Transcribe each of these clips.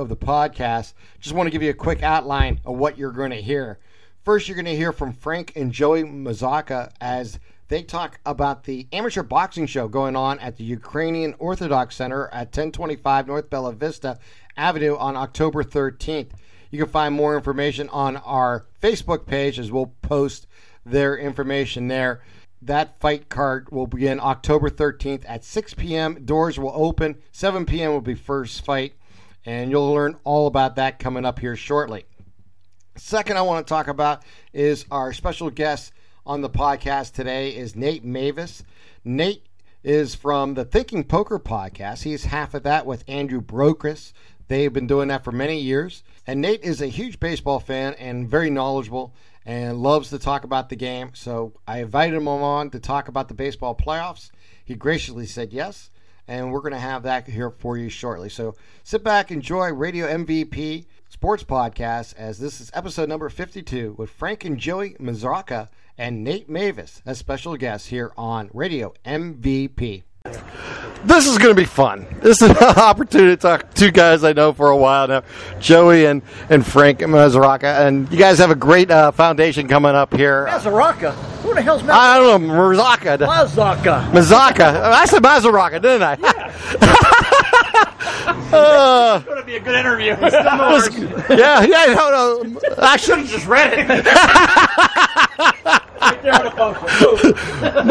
of the podcast. Just want to give you a quick outline of what you're going to hear. First, you're going to hear from Frank and Joey Mazaka as they talk about the amateur boxing show going on at the Ukrainian Orthodox Center at 1025 North Bella Vista Avenue on October 13th. You can find more information on our Facebook page as we'll post their information there. That fight card will begin October 13th at 6 p.m. Doors will open. 7 p.m. will be first fight, and you'll learn all about that coming up here shortly. Second, I want to talk about is our special guest on the podcast today is Nate Mavis. Nate is from the Thinking Poker podcast. He's half of that with Andrew Brokos. They've been doing that for many years. And Nate is a huge baseball fan and very knowledgeable and loves to talk about the game. So I invited him on to talk about the baseball playoffs. He graciously said yes, and we're going to have that here for you shortly. So sit back, enjoy Radio MVP Sports Podcast as this is episode number 52 with Frank and Joey Mazurka and Nate Mavis as special guests here on Radio MVP. This is going to be fun. This is an opportunity to talk to two guys I know for a while now, Joey and, and Frank Mazuraka. And you guys have a great uh, foundation coming up here. Mazuraka? Who the hell's Mazuraka? I don't know, Mazaka. Mazaka. Mazaka. I said Mazuraka, didn't I? Yeah. uh, it's going to be a good interview. was, yeah, yeah, no, no. Actually, just read it. right there on the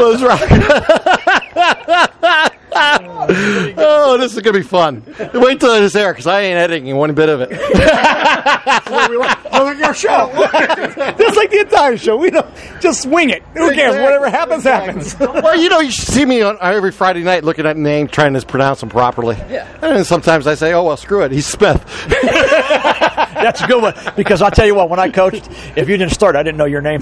Mazuraka. oh, this is gonna be fun. Wait till it's air because I ain't editing one bit of it. like our show. Just like the entire show. We don't just wing it. Who cares? Exactly. Whatever happens, happens. well, you know, you should see me on uh, every Friday night looking at names, trying to pronounce them properly. Yeah. And sometimes I say, "Oh well, screw it. He's Smith." That's a good one because I'll tell you what. When I coached, if you didn't start, I didn't know your name.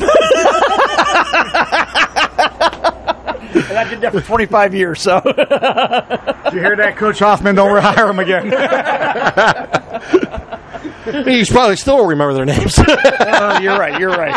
And I did that for 25 years, so. Did you hear that, Coach Hoffman? Don't rehire him again. you probably still remember their names. Uh, you're right. You're right.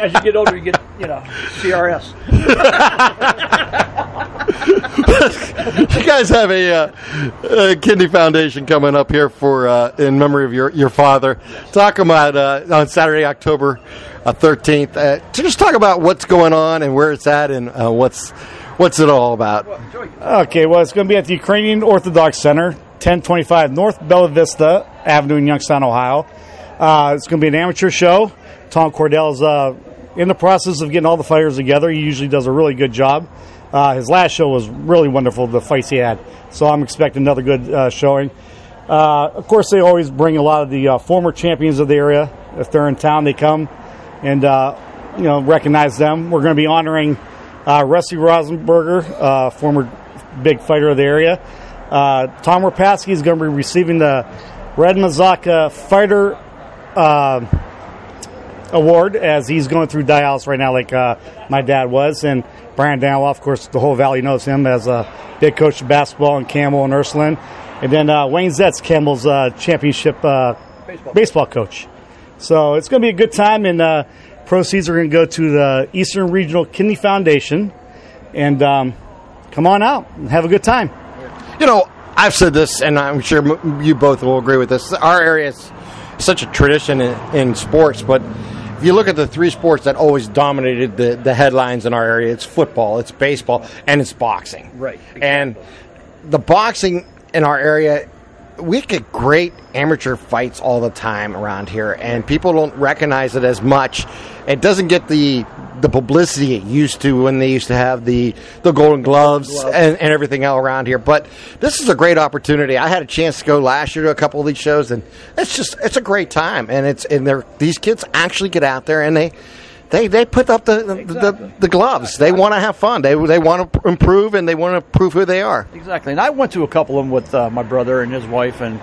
As you get older, you get you know CRS. you guys have a, uh, a kidney foundation coming up here for uh, in memory of your, your father. Talk about uh, on Saturday, October uh, thirteenth. Uh, to just talk about what's going on and where it's at and uh, what's what's it all about. Okay, well, it's going to be at the Ukrainian Orthodox Center, 1025 North Bella Vista Avenue in Youngstown, Ohio. Uh, it's going to be an amateur show. Tom Cordell's uh, in the process of getting all the fighters together. He usually does a really good job. Uh, his last show was really wonderful, the fights he had. So I'm expecting another good uh, showing. Uh, of course, they always bring a lot of the uh, former champions of the area. If they're in town, they come and uh, you know recognize them. We're going to be honoring uh, Rusty Rosenberger, uh, former big fighter of the area. Uh, Tom Rapatsky is going to be receiving the Red Mazaka Fighter uh, Award as he's going through dialysis right now, like my dad was. And Brian Daniel, of course, the whole valley knows him as a big coach of basketball in Campbell and Ursuline. And then Wayne Zetz, Campbell's championship baseball. baseball. coach. So it's going to be a good time, and uh, proceeds are going to go to the Eastern Regional Kidney Foundation. And um, come on out and have a good time. You know, I've said this, and I'm sure you both will agree with this. Our area is such a tradition in, in sports, but if you look at the three sports that always dominated the, the headlines in our area, it's football, it's baseball, and it's boxing. Right. And the boxing in our area, we get great amateur fights all the time around here, and people don't recognize it as much. It doesn't get the the publicity it used to when they used to have the the Golden Gloves, Gloves. And, and everything all around here. But this is a great opportunity. I had a chance to go last year to a couple of these shows, and it's just it's a great time. And it's and they're these kids actually get out there and they. They, they put up the the, the, the gloves. They want to have fun. They they want to improve and they want to prove who they are. Exactly. And I went to a couple of them with uh, my brother and his wife, and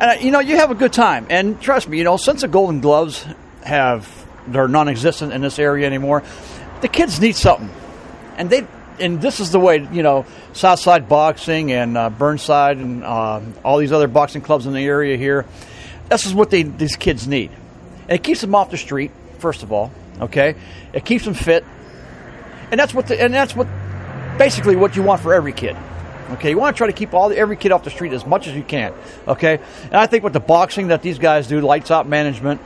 and uh, you know you have a good time. And trust me, you know since the Golden Gloves have they're non-existent in this area anymore, the kids need something, and they and this is the way you know Southside Boxing and uh, Burnside and uh, all these other boxing clubs in the area here. This is what they these kids need, and it keeps them off the street. First of all, okay, it keeps them fit, and that's what the, and that's what basically what you want for every kid. Okay, you want to try to keep all every kid off the street as much as you can. Okay, and I think with the boxing that these guys do, lights out management,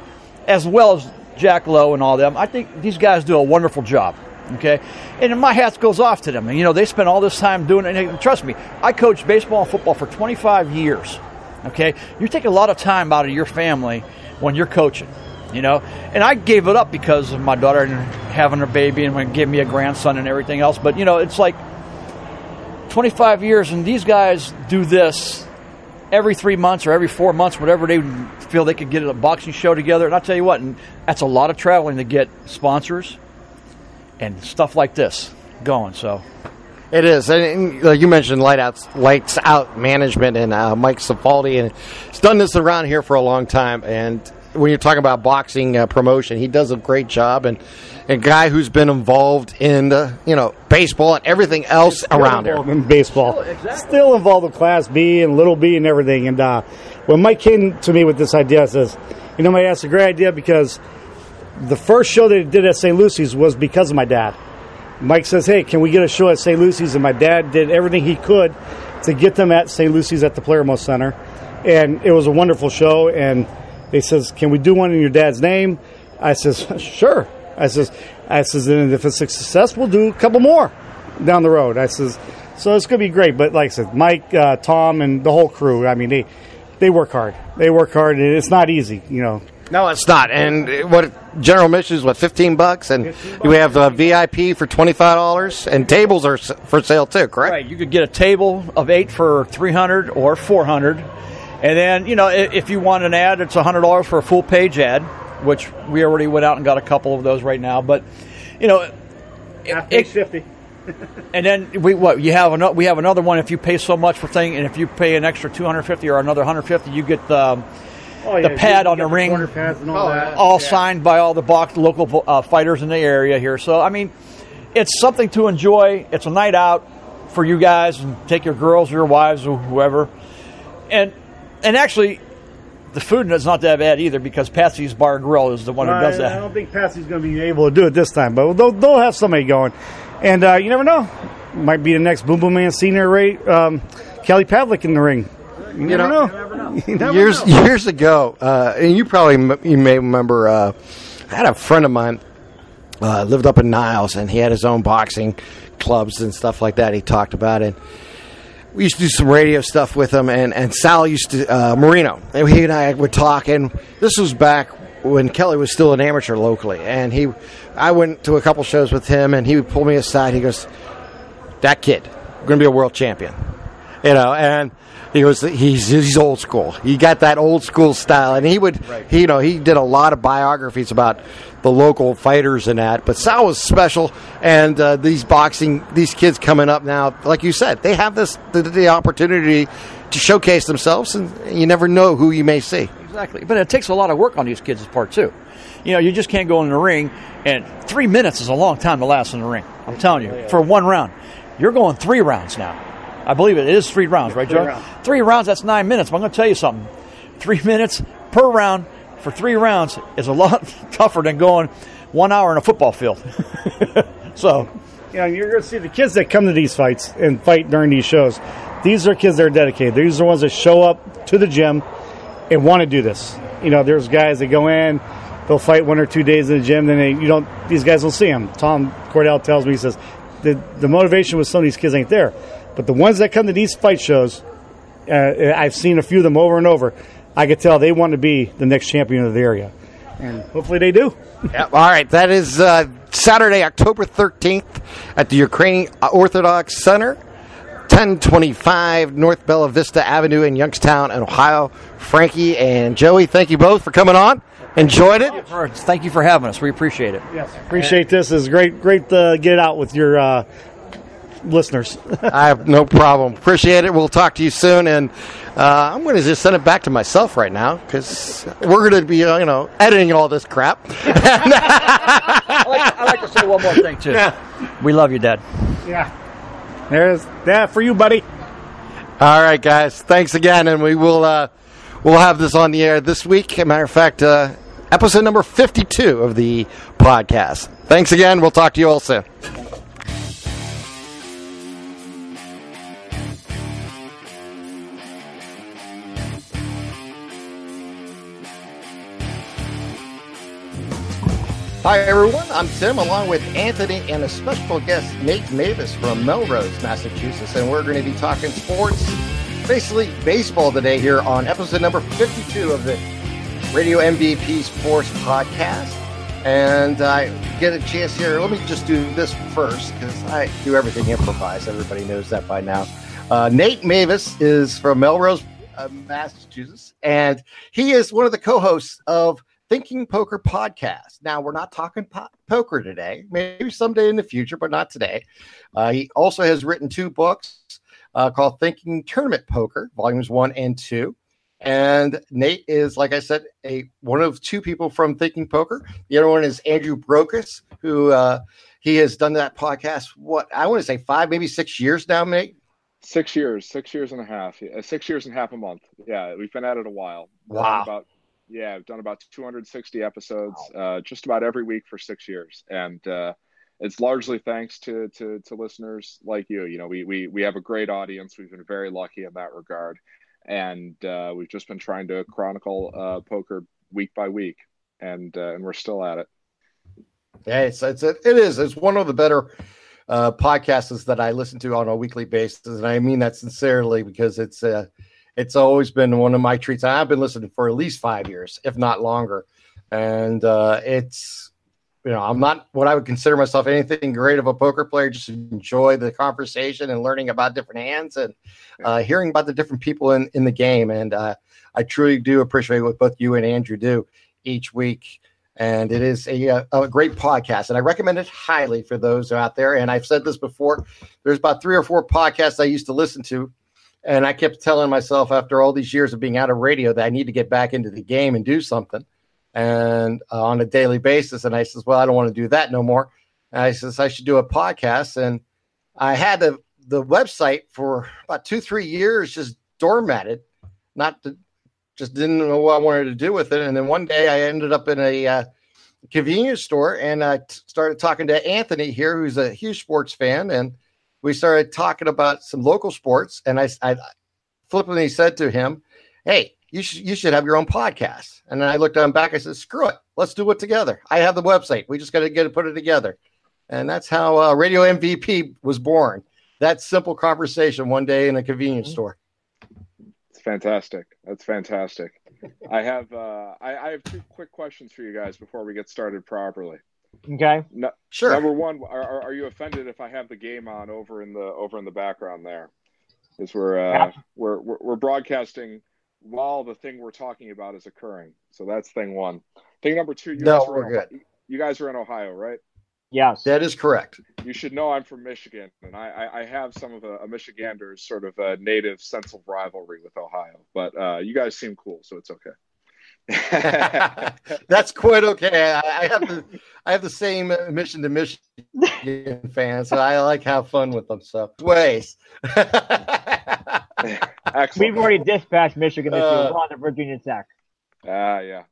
as well as Jack Lowe and all them, I think these guys do a wonderful job. Okay, and my hat goes off to them. And you know, they spend all this time doing it. And trust me, I coached baseball and football for 25 years. Okay, you take a lot of time out of your family when you're coaching. You know, and I gave it up because of my daughter and having her baby and give me a grandson and everything else. But you know, it's like 25 years, and these guys do this every three months or every four months, whatever they feel they could get a boxing show together. And I'll tell you what, and that's a lot of traveling to get sponsors and stuff like this going. So it is, and like you mentioned, light out, lights out management, and uh, Mike Cifaldi, and he's done this around here for a long time. And when you're talking about boxing uh, promotion, he does a great job, and a guy who's been involved in uh, you know baseball and everything else Still around involved here. in baseball. Still, exactly. Still involved with Class B and Little B and everything. And uh, when Mike came to me with this idea, I says, "You know, Mike, that's a great idea because the first show they did at St. Lucy's was because of my dad." Mike says, "Hey, can we get a show at St. Lucy's?" And my dad did everything he could to get them at St. Lucy's at the Playermo Center, and it was a wonderful show. And they says, "Can we do one in your dad's name?" I says, "Sure." I says, "I says, and if it's a success, we'll do a couple more down the road." I says, "So it's gonna be great." But like I said, Mike, uh, Tom, and the whole crew. I mean, they they work hard. They work hard, and it's not easy, you know. No, it's not. And what general admission is what fifteen bucks, and we have uh, VIP for twenty five dollars, and tables are for sale too. Correct? Right, you could get a table of eight for three hundred or four hundred, and then you know if you want an ad, it's hundred dollars for a full page ad, which we already went out and got a couple of those right now. But you know, it- it- fifty. and then we what you have another we have another one if you pay so much for thing, and if you pay an extra two hundred fifty or another hundred fifty, you get the Oh, The pad on the ring. corner pads and all that. all signed by all the box local uh, fighters in the area here. So I mean, it's something to enjoy. It's a night out for you guys, and take your girls or your wives or whoever. And and actually, the food is not that bad either because Patsy's Bar and Grill is the one who does I, I don't think Patsy's going to be able to do it this time, but they'll, they'll have somebody going. And uh, you never know. Might be the next Boom Boom Mancini rate. Um, Kelly Pavlik in the ring. You, never know- know. You never years know. years ago, uh, and you probably m- you may remember. Uh, I had a friend of mine uh, lived up in Niles, and he had his own boxing clubs and stuff like that. He talked about it. We used to do some radio stuff with him, and, and Sal used to uh, Marino, and he and I would talk. And this was back when Kelly was still an amateur locally, and he, I went to a couple shows with him, and he would pull me aside. He goes, "That kid, going to be a world champion." you know, and he goes, he's he's old school. He got that old school style, and he would, he, you know, he did a lot of biographies about the local fighters and that. But Sal was special, and uh, these boxing, these kids coming up now, like you said, they have this the, the opportunity to showcase themselves, and you never know who you may see. Exactly, but it takes a lot of work on these kids' as part too. You know, you just can't go in the ring, and three minutes is a long time to last in the ring. I'm telling you, for one round, you're going three rounds now. I believe it is three rounds, right, Three Joe? rounds. Three rounds. That's nine minutes. But I'm going to tell you something. Three minutes per round for three rounds is a lot tougher than going one hour in a football field. so, You know, you're going to see the kids that come to these fights and fight during these shows. These are kids that are dedicated. These are the ones that show up to the gym and want to do this. You know, there's guys that go in, they'll fight one or two days in the gym, then they, you don't. These guys will see them. Tom Cordell tells me he says the the motivation with some of these kids ain't there, but the ones that come to these fight shows, uh, I've seen a few of them over and over. I could tell they want to be the next champion of the area, and hopefully they do. Yep. All right, that is uh, Saturday, October 13th at the Ukrainian Orthodox Center, 1025 North Bella Vista Avenue in Youngstown, in Ohio. Frankie and Joey, thank you both for coming on. Enjoyed it. thank you for having us. We appreciate it. Yes, appreciate this. It's great, great to get out with your uh, listeners. I have no problem. Appreciate it. We'll talk to you soon. And uh, I'm going to just send it back to myself right now because we're going to be, uh, you know, editing all this crap. I like, I like to say one more thing, too. We love you, Dad. yeah, there's that for you, buddy. All right, guys. Thanks again, and we will uh, we'll have this on the air this week. As a matter of fact, uh, episode number fifty-two of the podcast. Thanks again. We'll talk to you all soon. Hi, everyone. I'm Tim, along with Anthony and a special guest, Nate Mavis from Melrose, Massachusetts. And we're going to be talking sports, basically baseball today here on episode number 52 of the Radio MVP Sports Podcast. And I get a chance here. Let me just do this first because I do everything improvised. Everybody knows that by now. Uh, Nate Mavis is from Melrose, uh, Massachusetts, and he is one of the co hosts of Thinking Poker podcast. Now, we're not talking po- poker today, maybe someday in the future, but not today. Uh, he also has written two books uh, called Thinking Tournament Poker, volumes one and two. And Nate is, like I said, a one of two people from Thinking Poker. The other one is Andrew Brokos, who uh, he has done that podcast. What I want to say, five, maybe six years now, Nate. Six years, six years and a half, yeah, six years and a half a month. Yeah, we've been at it a while. Wow. About yeah, I've done about 260 episodes, uh, just about every week for six years, and uh, it's largely thanks to, to to listeners like you. You know, we we we have a great audience. We've been very lucky in that regard, and uh, we've just been trying to chronicle uh, poker week by week, and uh, and we're still at it. Yeah, it's it's it is it's one of the better uh, podcasts that I listen to on a weekly basis, and I mean that sincerely because it's uh, it's always been one of my treats. I've been listening for at least five years, if not longer, and uh, it's you know I'm not what I would consider myself anything great of a poker player. Just enjoy the conversation and learning about different hands and uh, hearing about the different people in in the game, and uh, I truly do appreciate what both you and Andrew do each week and it is a, uh, a, great podcast and i recommend it highly for those out there and i've said this before there's about three or four podcasts i used to listen to and i kept telling myself after all these years of being out of radio that i need to get back into the game and do something. And uh, on a daily basis. And i says well i don't want to do that no more. And i says i should do a podcast. And i had the, the website for about two three years just doormatted. Not to, just didn't know what I wanted to do with it. And then one day I ended up in a uh, convenience store and I t- started talking to Anthony here, who's a huge sports fan. And we started talking about some local sports. And I, I flippantly said to him, Hey, you should, you should have your own podcast. And then I looked on back. I said, Screw it. Let's do it together. I have the website. We just got to get it, put it together. And that's how uh, Radio MVP was born. That simple conversation one day in a convenience Mm-hmm. store It's fantastic. That's fantastic. I have uh, I, I, have two quick questions for you guys before we get started properly. Okay. No, sure. Number one, are, are you offended if I have the game on over in the over in the background there? Because we're, uh, yeah. we're we're we're broadcasting while the thing we're talking about is occurring. So that's thing one. Thing number two. You no, guys we're good. Ohio, you guys are in Ohio, right? Yes, that is correct. You should know I'm from Michigan, and I, I, I have some of a, a, Michigander's sort of a native sense of rivalry with Ohio. But uh, you guys seem cool, so it's okay. That's quite okay. I, I, have the I have the same mission to Michigan fans, so I like have fun with them. So ways. We've already dispatched Michigan this uh, year. We're on the Virginia Tech. Ah, uh, yeah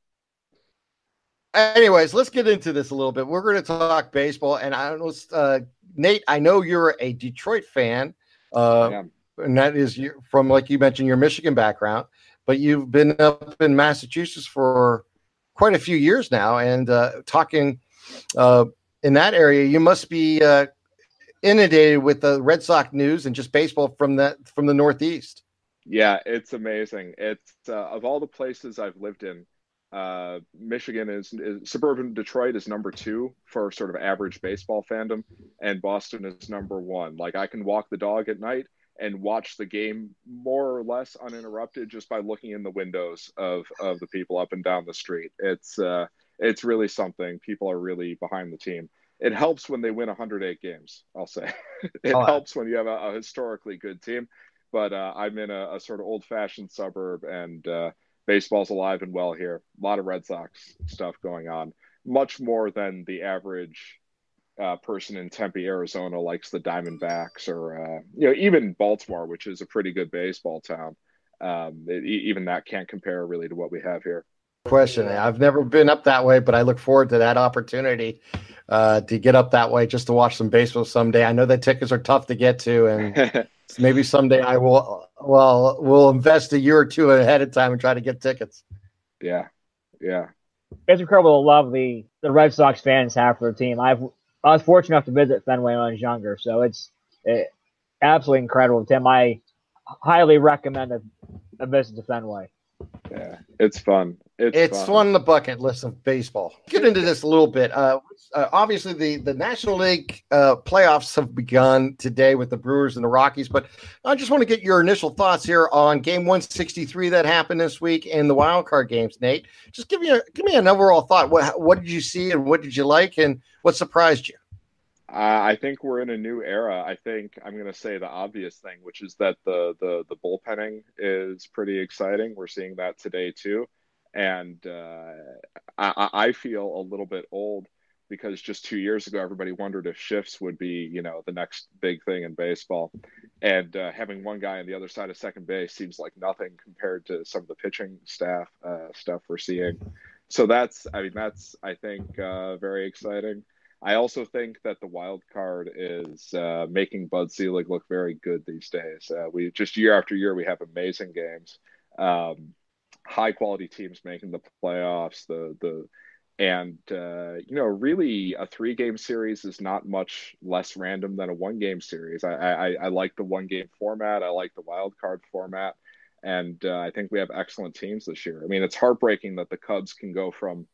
anyways let's get into this a little bit we're going to talk baseball and i don't know uh, nate i know you're a detroit fan uh, and that is from like you mentioned your michigan background but you've been up in massachusetts for quite a few years now and uh, talking uh, in that area you must be uh, inundated with the red sox news and just baseball from that from the northeast yeah it's amazing it's uh, of all the places i've lived in uh, Michigan is, is, suburban Detroit is number two for sort of average baseball fandom, and Boston is number one. Like I can walk the dog at night and watch the game more or less uninterrupted just by looking in the windows of of the people up and down the street. It's uh, it's really something. People are really behind the team. It helps when they win 108 games. I'll say it oh, helps when you have a, a historically good team. But uh, I'm in a, a, sort of old-fashioned suburb, and uh, baseball's alive and well here. A lot of Red Sox stuff going on, much more than the average uh, person in Tempe, Arizona likes the Diamondbacks, or uh, you know even Baltimore, which is a pretty good baseball town. Um, it, even that can't compare really to what we have here. Question: I've never been up that way, but I look forward to that opportunity uh, to get up that way just to watch some baseball someday. I know that tickets are tough to get to, and maybe someday I will. Well, we'll invest a year or two ahead of time and try to get tickets. Yeah, yeah. it's incredible to love the the Red Sox fans have for the team. I've I was fortunate enough to visit Fenway when I was younger, so it's it, absolutely incredible. Tim, I highly recommend a, a visit to Fenway. Yeah, it's fun. It's, It's fun. fun the bucket list of baseball. Get into this a little bit. Uh, uh, obviously, the, the National League uh, playoffs have begun today with the Brewers and the Rockies, but I just want to get your initial thoughts here on Game 163 that happened this week and the wild card games. Nate, just give me a give me an overall thought. What what did you see and what did you like and what surprised you? Uh, I think we're in a new era. I think I'm going to say the obvious thing, which is that the the the bullpenning is pretty exciting. We're seeing that today too, and uh, I, I feel a little bit old because just two years ago everybody wondered if shifts would be you know the next big thing in baseball, and uh, having one guy on the other side of second base seems like nothing compared to some of the pitching staff uh, stuff we're seeing. So that's I mean that's I think uh, very exciting. I also think that the wild card is uh, making Bud Selig look very good these days. Uh, we just year after year we have amazing games, um, high quality teams making the playoffs. The the and uh, you know really a three game series is not much less random than a one game series. I, I I like the one game format. I like the wild card format, and uh, I think we have excellent teams this year. I mean it's heartbreaking that the Cubs can go from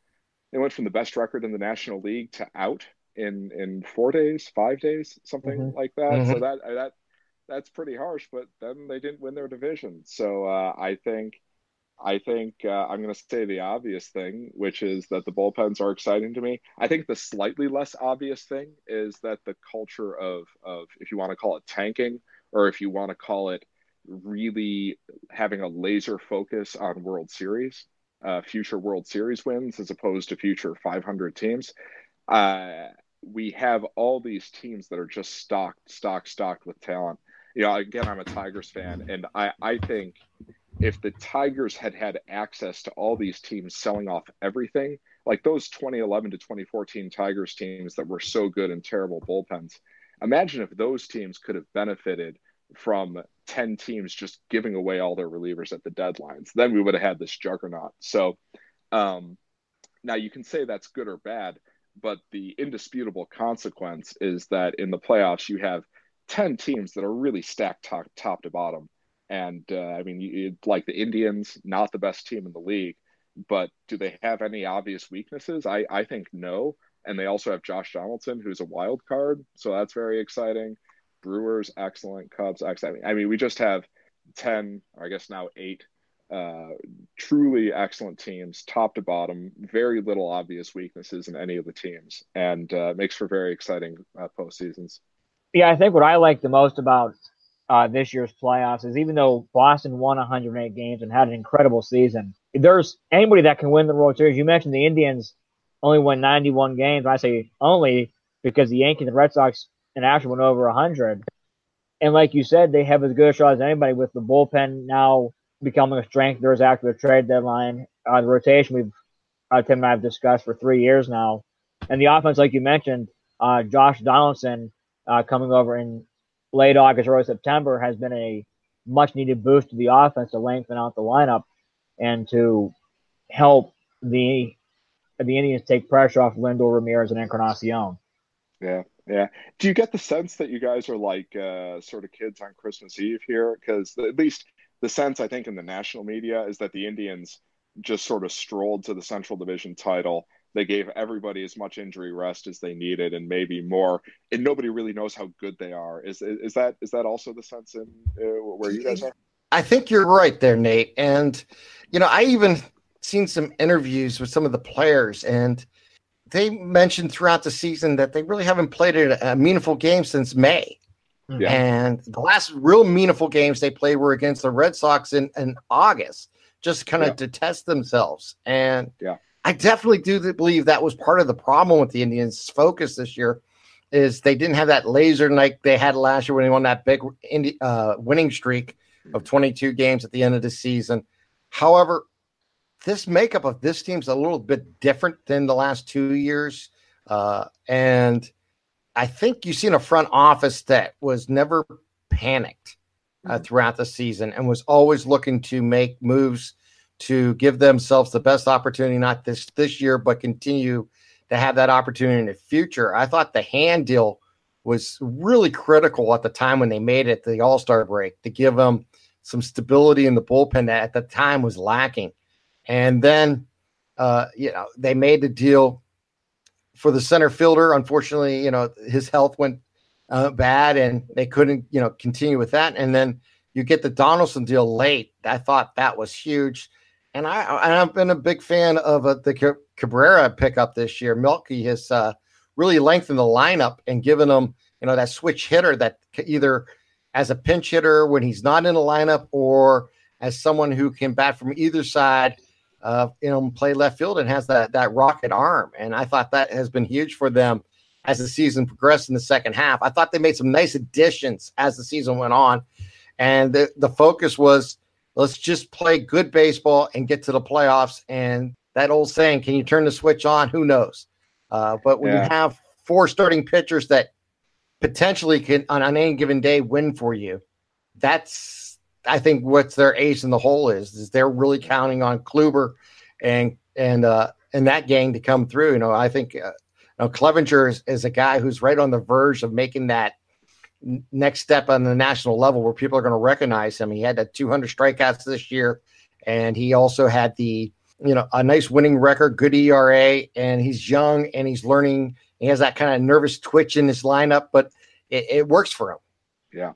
they went from the best record in the National League to out in in four days, five days, something Mhm. like that. So Mhm. that that that's pretty harsh. But then they didn't win their division. So uh, I think I think uh, I'm going to say the obvious thing, which is that the bullpens are exciting to me. I think the slightly less obvious thing is that the culture of of if you want to call it tanking or if you want to call it really having a laser focus on World Series, uh, future World Series wins as opposed to future 500 teams. Uh, we have all these teams that are just stocked, stocked, stocked with talent. You know, again, I'm a Tigers fan, and I, I think if the Tigers had had access to all these teams selling off everything, like those 2011 to 2014 Tigers teams that were so good and terrible bullpens, imagine if those teams could have benefited from 10 teams just giving away all their relievers at the deadlines. Then we would have had this juggernaut. So um, now you can say that's good or bad, but the indisputable consequence is that in the playoffs, you have 10 teams that are really stacked top, top to bottom. And uh, I mean, you, like the Indians, not the best team in the league, but do they have any obvious weaknesses? I, I think no. And they also have Josh Donaldson, who's a wild card. So that's very exciting. Brewers, excellent. Cubs, excellent. I mean, we just have 10, or I guess now eight, uh, truly excellent teams, top to bottom. Very little obvious weaknesses in any of the teams, and uh, makes for very exciting uh, postseasons. Yeah, I think what I like the most about uh, this year's playoffs is even though Boston won 108 games and had an incredible season, there's anybody that can win the World Series. You mentioned the Indians only won 91 games. I say only because the Yankees and the Red Sox and actually went over 100. And like you said, they have as good a shot as anybody with the bullpen now becoming a strength. There's after the trade deadline. Uh, the rotation we've uh, Tim and I have discussed for three years now, and the offense, like you mentioned, uh, Josh Donaldson uh, coming over in late August, early September has been a much needed boost to the offense to lengthen out the lineup and to help the the Indians take pressure off Lindor, Ramirez, and Encarnacion. Yeah, yeah. Do you get the sense that you guys are like uh, sort of kids on Christmas Eve here? Because at least the sense I think in the national media is that the Indians just sort of strolled to the Central Division title. They gave everybody as much injury rest as they needed, and maybe more. And nobody really knows how good they are. Is is that is that also the sense in uh, where you guys are? I think you're right there, Nate. And you know, I even seen some interviews with some of the players, and they mentioned throughout the season that they really haven't played a, a meaningful game since May. Yeah. And the last real meaningful games they played were against the Red Sox in, in August, just kind of Yeah. to test themselves. And Yeah. I definitely do believe that was part of the problem with the Indians' focus this year. Is they didn't have that laser like they had last year when they won that big uh, winning streak of 22 games at the end of the season. However, this makeup of this team's a little bit different than the last two years. Uh, and I think you've seen a front office that was never panicked uh, throughout the season and was always looking to make moves to give themselves the best opportunity, not this this year, but continue to have that opportunity in the future. I thought the hand deal was really critical at the time when they made it the All Star break to give them some stability in the bullpen that at the time was lacking. And then, uh, you know, they made the deal for the center fielder. Unfortunately, you know, his health went uh, bad and they couldn't, you know, continue with that. And then you get the Donaldson deal late. I thought that was huge. And I, I've been a big fan of uh, the Cabrera pickup this year. Milky has uh, really lengthened the lineup and given them, you know, that switch hitter that either as a pinch hitter when he's not in the lineup or as someone who can bat from either side, uh, you know, play left field and has that that rocket arm. And I thought that has been huge for them as the season progressed in the second half. I thought they made some nice additions as the season went on, and the the focus was let's just play good baseball and get to the playoffs. And that old saying, can you turn the switch on? Who knows? Uh, but when yeah. you have four starting pitchers that potentially can on, on any given day win for you, that's I think what's their ace in the hole is is they're really counting on Kluber and and uh and that gang to come through. You know, I think uh, you know, Clevinger is, is a guy who's right on the verge of making that next step on the national level where people are going to recognize him. He had that 200 strikeouts this year, and he also had the you know a nice winning record, good ERA, and he's young and he's learning. He has that kind of nervous twitch in his lineup, but it, it works for him. Yeah,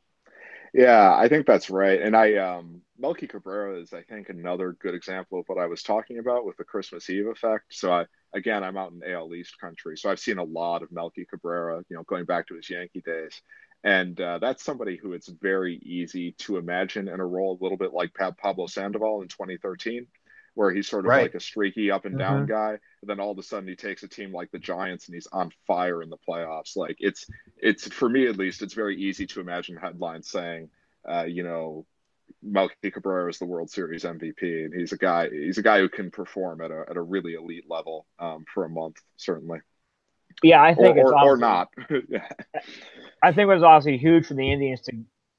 yeah, I think that's right. And I um Melky Cabrera is, I think, another good example of what I was talking about with the Christmas Eve effect. So I again, I'm out in AL East country, so I've seen a lot of Melky Cabrera, you know, going back to his Yankee days. And uh, that's somebody who it's very easy to imagine in a role a little bit like Pablo Sandoval in 2013, where he's sort of right. like a streaky up and down mm-hmm. guy. And then all of a sudden he takes a team like the Giants and he's on fire in the playoffs. Like it's, it's for me at least, it's very easy to imagine headlines saying, uh, you know, Melky Cabrera is the World Series MVP, and he's a guy. He's a guy who can perform at a at a really elite level um, for a month, certainly. Yeah, I think or, it's or, or not. yeah. I think it was obviously huge for the Indians to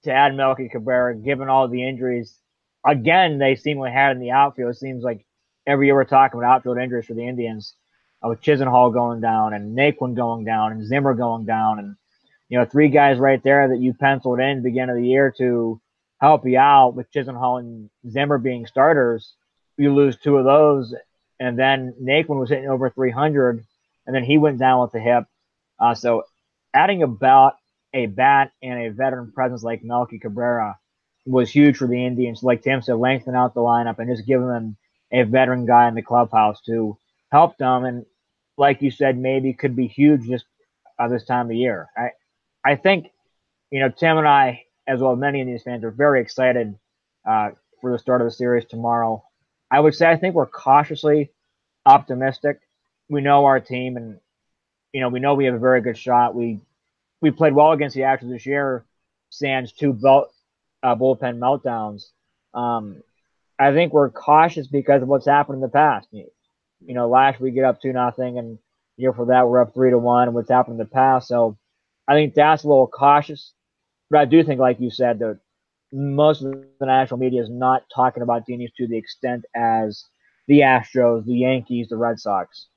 to add Melky Cabrera, given all the injuries. Again, they seemingly had in the outfield. It seems like every year we're talking about outfield injuries for the Indians, uh, with Chisenhall going down and Naquin going down and Zimmer going down, and you know three guys right there that you penciled in the beginning of the year to help you out with Chisenhall and Zimmer being starters. You lose two of those, and then Naquin was hitting over 300, and then he went down with the hip. Uh, so adding about a bat and a veteran presence like Melky Cabrera was huge for the Indians. Like Tim said, lengthen out the lineup and just giving them a veteran guy in the clubhouse to help them. And like you said, maybe could be huge just uh, this time of year. I, I think, you know, Tim and I, as well as many Indians fans, are very excited uh, for the start of the series tomorrow. I would say I think we're cautiously optimistic. We know our team, and you know we know we have a very good shot. We we played well against the Astros this year, sans two belt, uh, bullpen meltdowns. Um, I think we're cautious because of what's happened in the past. You, know, last we get up two nothing, and year for that we're up three to one, and what's happened in the past. So I think that's a little cautious. But I do think, like you said, that most of the national media is not talking about Genius to the extent as the Astros, the Yankees, the Red Sox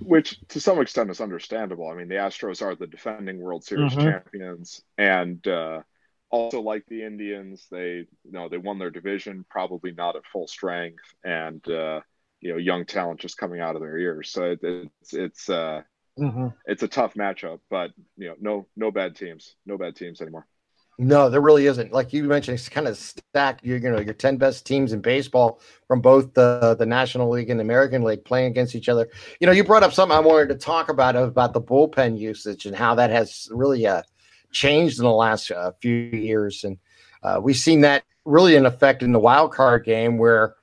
which to some extent is understandable. I mean, the Astros are the defending World Series mm-hmm. champions, and uh, also like the Indians, they you know they won their division, probably not at full strength, and uh, you know young talent just coming out of their ears. So it, it's it's uh, mm-hmm. it's a tough matchup, but you know no no bad teams, no bad teams anymore. No, there really isn't. Like you mentioned, it's kind of stacked. You, you know, your ten best teams in baseball from both the the National League and the American League playing against each other. You know, you brought up something I wanted to talk about about the bullpen usage and how that has really uh, changed in the last uh, few years, and uh, we've seen that really in effect in the wild card game where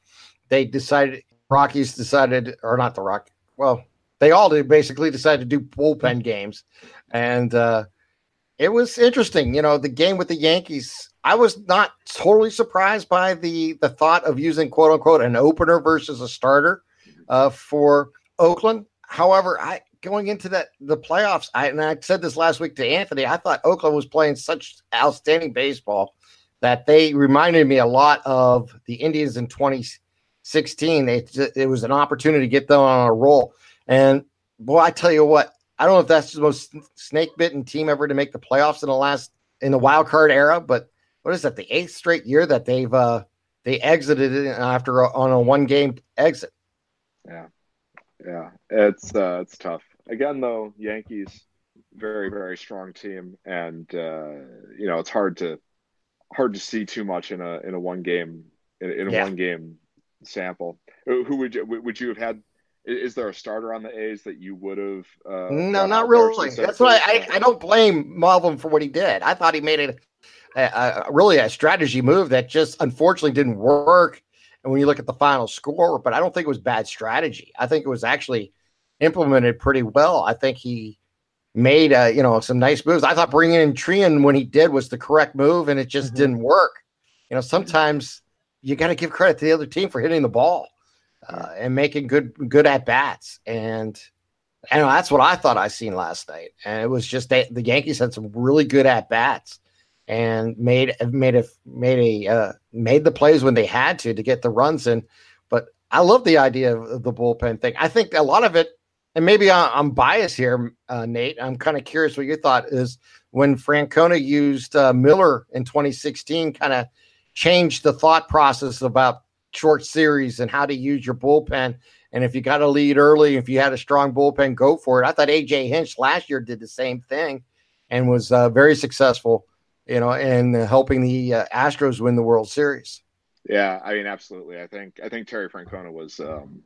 they decided Rockies decided, or not the Rock. Well, they all did basically decided to do bullpen games, and uh, it was interesting. You know, the game with the Yankees. I was not totally surprised by the the thought of using quote unquote an opener versus a starter uh, for Oakland. However, I going into that the playoffs, I and I said this last week to Anthony. I thought Oakland was playing such outstanding baseball that they reminded me a lot of the Indians in 20 16. It, it was an opportunity to get them on a roll. And boy, I tell you what, I don't know if that's the most snake bitten team ever to make the playoffs in the last in the wild card era, but what is that? The eighth straight year that they've uh they exited it after a, on a one game exit. Yeah, yeah, it's uh, it's tough. Again, though, Yankees very very strong team, and uh, you know it's hard to hard to see too much in a in a one game in, in a yeah. one game sample. Who would you would you have had? Is there a starter on the A's that you would have? Uh, no, not really. That's why I, I, don't blame Melvin for what he did. I thought he made it a, a, really a strategy move that just unfortunately didn't work. And when you look at the final score, but I don't think it was bad strategy. I think it was actually implemented pretty well. I think he made uh, you know some nice moves. I thought bringing in Treinen when he did was the correct move, and it just mm-hmm. didn't work. You know, sometimes you got to give credit to the other team for hitting the ball uh, and making good good at bats. And I know that's what I thought I seen last night. And it was just that the Yankees had some really good at bats and made made a made a uh, made the plays when they had to to get the runs in. But I love the idea of the bullpen thing. I think a lot of it, and maybe I'm biased here, uh, Nate. I'm kind of curious what your thought is when Francona used uh, Miller in 2016, kind of changed the thought process about short series and how to use your bullpen. And if you got a lead early, if you had a strong bullpen, go for it. I thought AJ Hinch last year did the same thing and was uh, very successful, you know, in helping the uh, Astros win the World Series. Yeah, I mean, absolutely. I think I think Terry Francona was, um,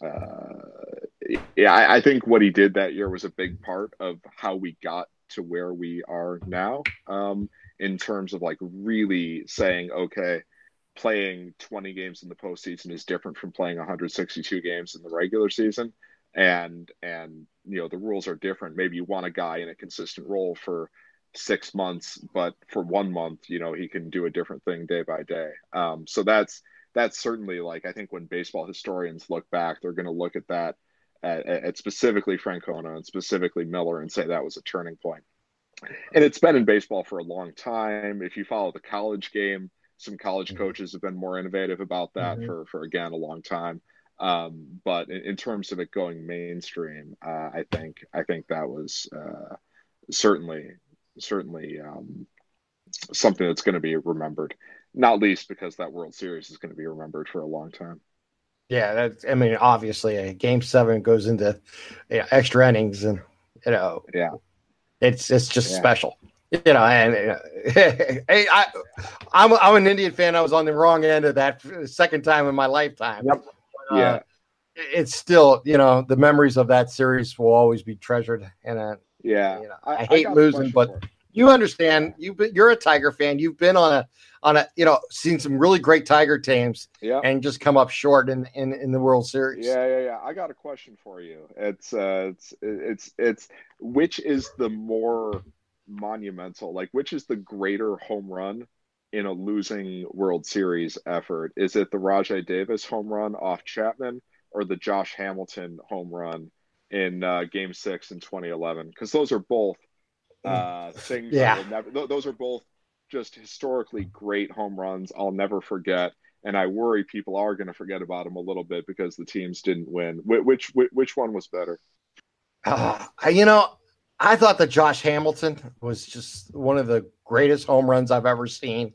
uh, yeah, I, I think what he did that year was a big part of how we got to where we are now. Um, in terms of like really saying, okay, playing 20 games in the postseason is different from playing 162 games in the regular season. And and you know the rules are different. Maybe you want a guy in a consistent role for six months but for one month you know he can do a different thing day by day. Um, so that's that's certainly like i think when baseball historians look back they're going to look at that at, at specifically francona and specifically miller and say that was a turning point. And it's been in baseball for a long time. If you follow the college game some college mm-hmm. coaches have been more innovative about that mm-hmm. for for again a long time. Um, but in, in, terms of it going mainstream, uh, I think I think that was uh, certainly certainly um, something that's going to be remembered. Not least because that World Series is going to be remembered for a long time. Yeah, that's. I mean, obviously, a Game Seven goes into you know, extra innings, and you know, yeah, it's it's just yeah. special you know, and uh, hey, I, I'm I'm an Indian fan. I was on the wrong end of that second time in my lifetime. Yep. Uh, yeah. It's still, you know, the memories of that series will always be treasured. And uh, yeah, you know, I, I, hate I losing, but you understand. You you're a Tiger fan. You've been on a on a you know seen some really great Tiger teams. Yeah. And just come up short in in in the World Series. Yeah, yeah, yeah. I got a question for you. It's uh, it's it's it's which is the more monumental? Like, which is the greater home run in a losing World Series effort? Is it the Rajay Davis home run off Chapman or the Josh Hamilton home run in uh, Game Six in 2011? Because those are both uh, things. Yeah, never, th- those are both just historically great home runs. I'll never forget. And I worry people are going to forget about them a little bit because the teams didn't win. Wh- which which, which one was better? Uh, you know, I thought that Josh Hamilton was just one of the greatest home runs I've ever seen.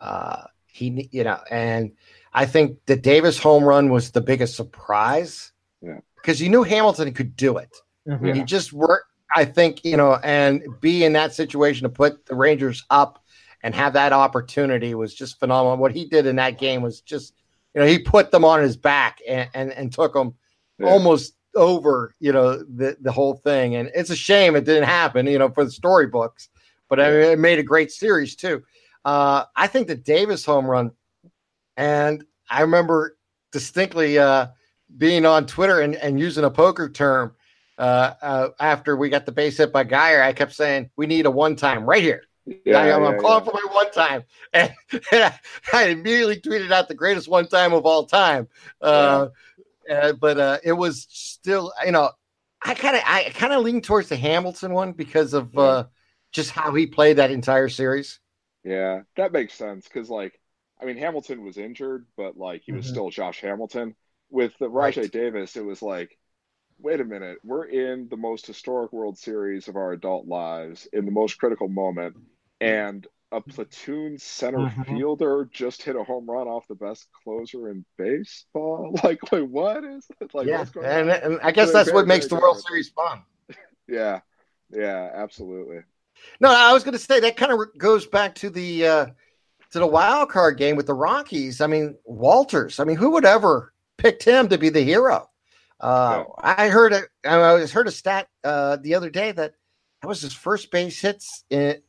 Uh, he, you know, and I think the Davis home run was the biggest surprise. Yeah. Because you knew Hamilton could do it. Mm-hmm. He just worked, I think, you know, and be in that situation to put the Rangers up and have that opportunity was just phenomenal. What he did in that game was just, you know, he put them on his back and, and, and took them yeah. almost over, you know, the the whole thing. And it's a shame it didn't happen, you know, for the storybooks. But I mean, it made a great series too. Uh, I think the Davis home run, and I remember distinctly uh, being on Twitter and, and using a poker term uh, uh, after we got the base hit by Guyer. I kept saying, "We need a one time right here." Yeah, I, am yeah, calling yeah. for my one time, and, and I, I, immediately tweeted out the greatest one time of all time. Uh, uh, but uh, it was still, you know, I kind of, I kind of lean towards the Hamilton one because of uh, just how he played that entire series. Yeah, that makes sense because, like, I mean, Hamilton was injured, but like he was Mhm. still Josh Hamilton. With the Right. Rajay Davis, it was like, wait a minute, we're in the most historic World Series of our adult lives in the most critical moment, and a platoon center Mhm. fielder just hit a home run off the best closer in baseball. Like, wait, what is it? Like, yeah, what's going and, on? and I guess that's what makes the World different. Series fun. Yeah, yeah, absolutely. No, I was going to say that kind of goes back to the uh, to the wild card game with the Rockies. I mean, Wolters. I mean, who would ever picked him to be the hero? Uh, I heard a I was heard a stat uh, the other day that that was his first base hits. In,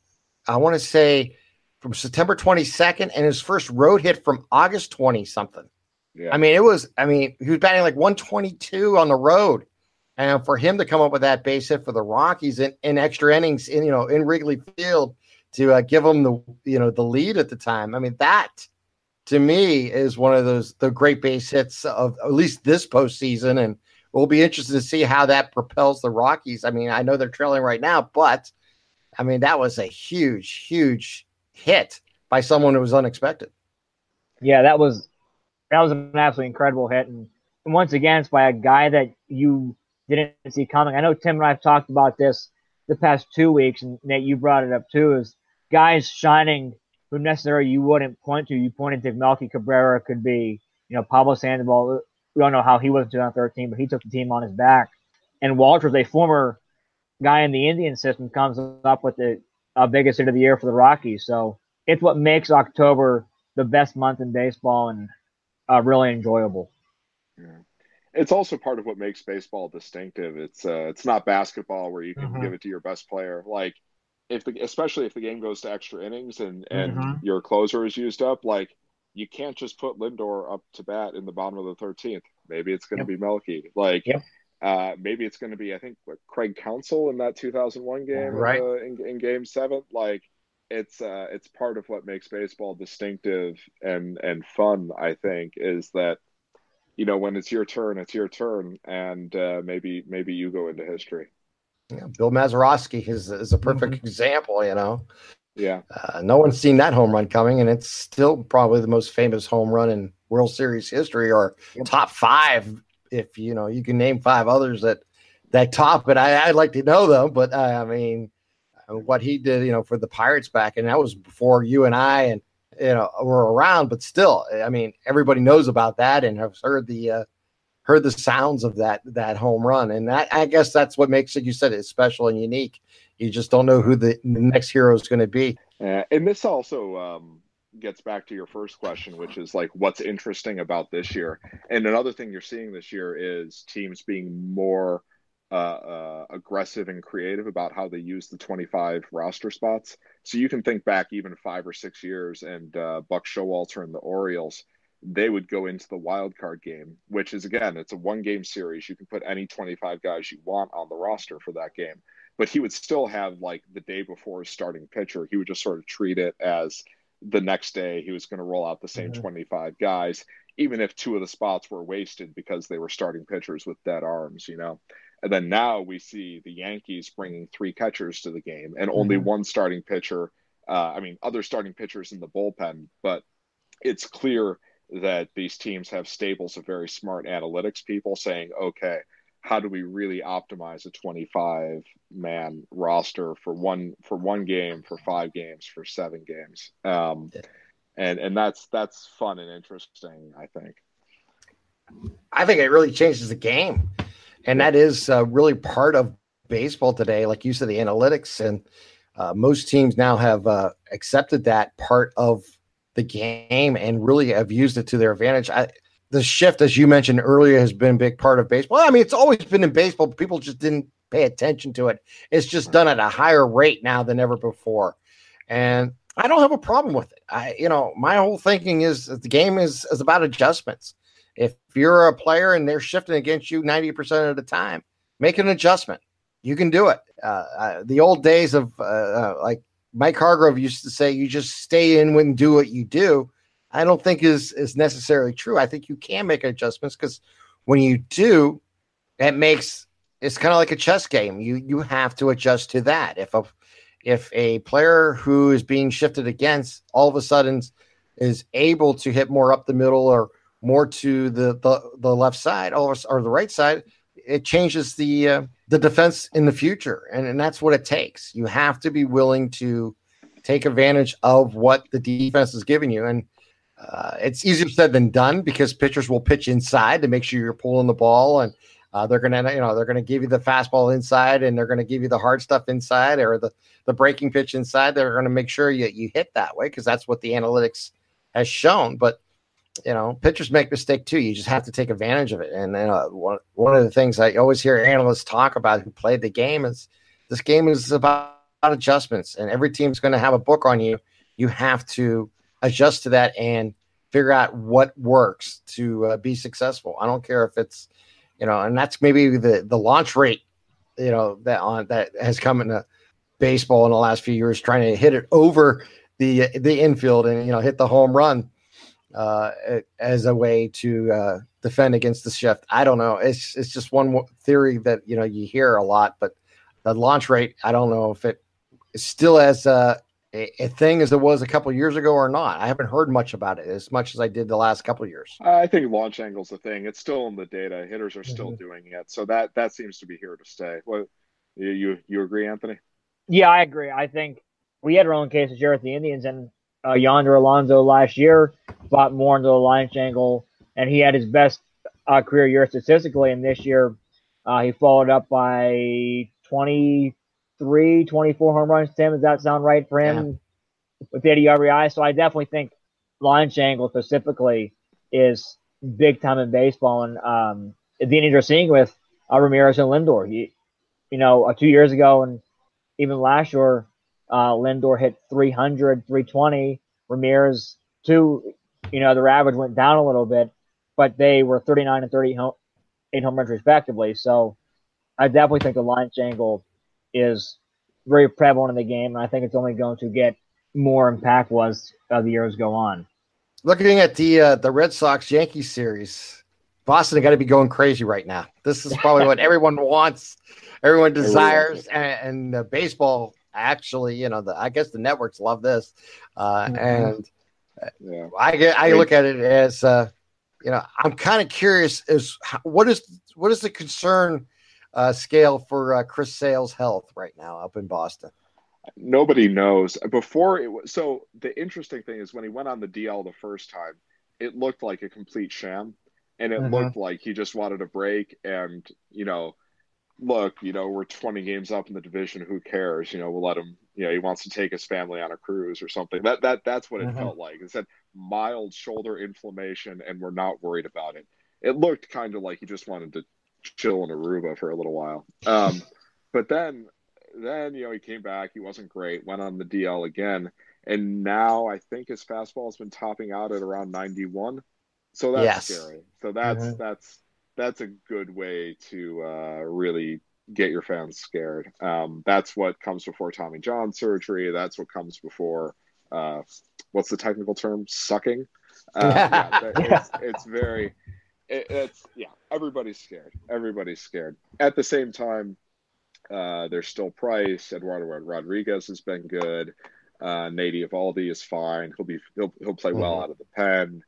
I want to say from September 22nd, and his first road hit from August 20 something. Yeah, I mean, it was. I mean, he was batting like 122 on the road, and for him to come up with that base hit for the Rockies in, in extra innings, in you know, in Wrigley Field, to uh, give them the you know the lead at the time. I mean, that to me is one of those the great base hits of at least this postseason, and we'll be interested to see how that propels the Rockies. I mean, I know they're trailing right now, but I mean that was a huge, huge hit by someone who was unexpected. Yeah, that was that was an absolutely incredible hit, and, and once again, it's by a guy that you didn't see coming. I know Tim and I have talked about this the past two weeks, and Nate, you brought it up too. Is guys shining who necessarily you wouldn't point to. You pointed to Melky Cabrera could be, you know, Pablo Sandoval. We don't know how he was in 2013, but he took the team on his back. And Wolters, a former guy in the Indian system, comes up with the uh, biggest hit of the year for the Rockies. So it's what makes October the best month in baseball and uh, really enjoyable. it's also part of what makes baseball distinctive. It's uh, it's not basketball where you can Mhm. give it to your best player. Like if the especially if the game goes to extra innings and and Mhm. your closer is used up, like you can't just put Lindor up to bat in the bottom of the thirteenth. Maybe it's going to be Melky. Like Yep. Uh, maybe it's going to be I think what, Craig Counsell in that 2001 game Right. uh, in, in Game Seven. Like it's uh, it's part of what makes baseball distinctive and and fun. I think is that you know when it's your turn, it's your turn, and uh, maybe maybe you go into history. Yeah, Bill Mazeroski is, is a perfect example, you know. Yeah, Uh, no one's seen that home run coming, and it's still probably the most famous home run in World Series history, or top five. If you know, you can name five others that that top it. I, I'd like to know them, but uh, I mean, uh, what he did, you know, for the Pirates back, and that was before you and I and you know were around. But still, I mean, everybody knows about that and has heard the uh, heard the sounds of that that home run, and that I guess that's what makes it. You said it's special and unique. You just don't know who the, the next hero is going to be. Uh, and this also um, gets back to your first question, which is like what's interesting about this year. And another thing you're seeing this year is teams being more uh, uh, aggressive and creative about how they use the 25 roster spots. So you can think back even five or six years, and uh, Buck Showalter and the Orioles, they would go into the wild card game, which is again, it's a one game series. You can put any 25 guys you want on the roster for that game but he would still have like the day before his starting pitcher. He would just sort of treat it as the next day he was going to roll out the same Mhm. 25 guys, even if two of the spots were wasted because they were starting pitchers with dead arms, you know. And then now we see the Yankees bringing three catchers to the game and only Mhm. one starting pitcher. Uh, I mean, other starting pitchers in the bullpen, but it's clear that these teams have stables of very smart analytics people saying, okay, how do we really optimize a 25 man roster for one for one game for five games for seven games um, and and that's that's fun and interesting i think I think it really changes the game, and that is uh, really part of baseball today. Like you said, the analytics, and uh, most teams now have uh, accepted that part of the game and really have used it to their advantage. I, the shift, as you mentioned earlier, has been a big part of baseball. I mean, it's always been in baseball, people just didn't pay attention to it. It's just done at a higher rate now than ever before, and I don't have a problem with it. I, you know, my whole thinking is the game is is about adjustments. If you're a player and they're shifting against you 90% of the time, make an adjustment. You can do it. Uh, uh, the old days of uh, uh, like Mike Hargrove used to say, you just stay in and do what you do. I don't think is is necessarily true. I think you can make adjustments because when you do, it makes it's kind of like a chess game. You you have to adjust to that. If a if a player who is being shifted against all of a sudden is able to hit more up the middle or more to the the, the left side or, or the right side, it changes the uh, the defense in the future, and, and that's what it takes. You have to be willing to take advantage of what the defense is giving you, and uh, it's easier said than done because pitchers will pitch inside to make sure you're pulling the ball, and uh, they're gonna you know they're gonna give you the fastball inside, and they're gonna give you the hard stuff inside or the the breaking pitch inside. They're gonna make sure you you hit that way because that's what the analytics has shown, but you know, pitchers make mistake too. You just have to take advantage of it. And uh, one one of the things I always hear analysts talk about who played the game is this game is about adjustments, and every team's going to have a book on you. You have to adjust to that and figure out what works to uh, be successful. I don't care if it's you know, and that's maybe the the launch rate, you know, that on that has come into baseball in the last few years, trying to hit it over the the infield and you know hit the home run uh, as a way to uh, defend against the shift. I don't know. It's it's just one theory that you know you hear a lot, but the launch rate, I don't know if it still as uh, a, a thing as it was a couple years ago or not. I haven't heard much about it as much as I did the last couple years. I think launch angle's a thing. It's still in the data. Hitters are still mm-hmm. doing it, so that that seems to be here to stay. What you you, you agree, Anthony? Yeah, I agree. I think we had our own cases here at the Indians, and uh, Yonder Alonso last year bought more into the launch angle, and he had his best uh, career year statistically. And this year, uh, he followed up by 23, 24 home runs. Tim, does that sound right for him yeah. with 80 RBI? So I definitely think launch angle specifically is big time in baseball. And um, the Indians are seeing with uh, Ramirez and Lindor. He, you know, uh, two years ago and even last year, uh, Lindor hit 300, 320. Ramirez, two, you know, their average went down a little bit, but they were 39 and 38 home, eight home runs respectively. So I definitely think the launch angle is very prevalent in the game, and I think it's only going to get more impactful as uh, the years go on. Looking at the uh, the Red Sox Yankees series, Boston got to be going crazy right now. This is probably what everyone wants, everyone desires, and, and baseball actually, you know, the, I guess the networks love this, uh, mm-hmm. and yeah. I get I look at it as, uh, you know, I'm kind of curious is what is what is the concern uh, scale for uh, Chris Sale's health right now up in Boston? Nobody knows. Before it was so the interesting thing is when he went on the DL the first time, it looked like a complete sham, and it mm-hmm. looked like he just wanted a break, and you know look, you know, we're 20 games up in the division. Who cares? You know, we'll let him. You know, he wants to take his family on a cruise or something. That that that's what it mm-hmm. felt like. It said mild shoulder inflammation, and we're not worried about it. It looked kind of like he just wanted to chill in Aruba for a little while. Um, but then, then you know, he came back. He wasn't great. Went on the DL again, and now I think his fastball has been topping out at around 91. So that's yes. scary. So that's mm-hmm. that's that's a good way to uh, really get your fans scared. Um, that's what comes before Tommy John surgery. That's what comes before uh, what's the technical term? Sucking. Uh, yeah, it's, it's, very. It, it's yeah. Everybody's scared. Everybody's scared. At the same time, uh, there's still Price. Eduardo Rodriguez has been good. Uh, Nate Eovaldi is fine. He'll be he'll he'll play well mm-hmm. out of the pen.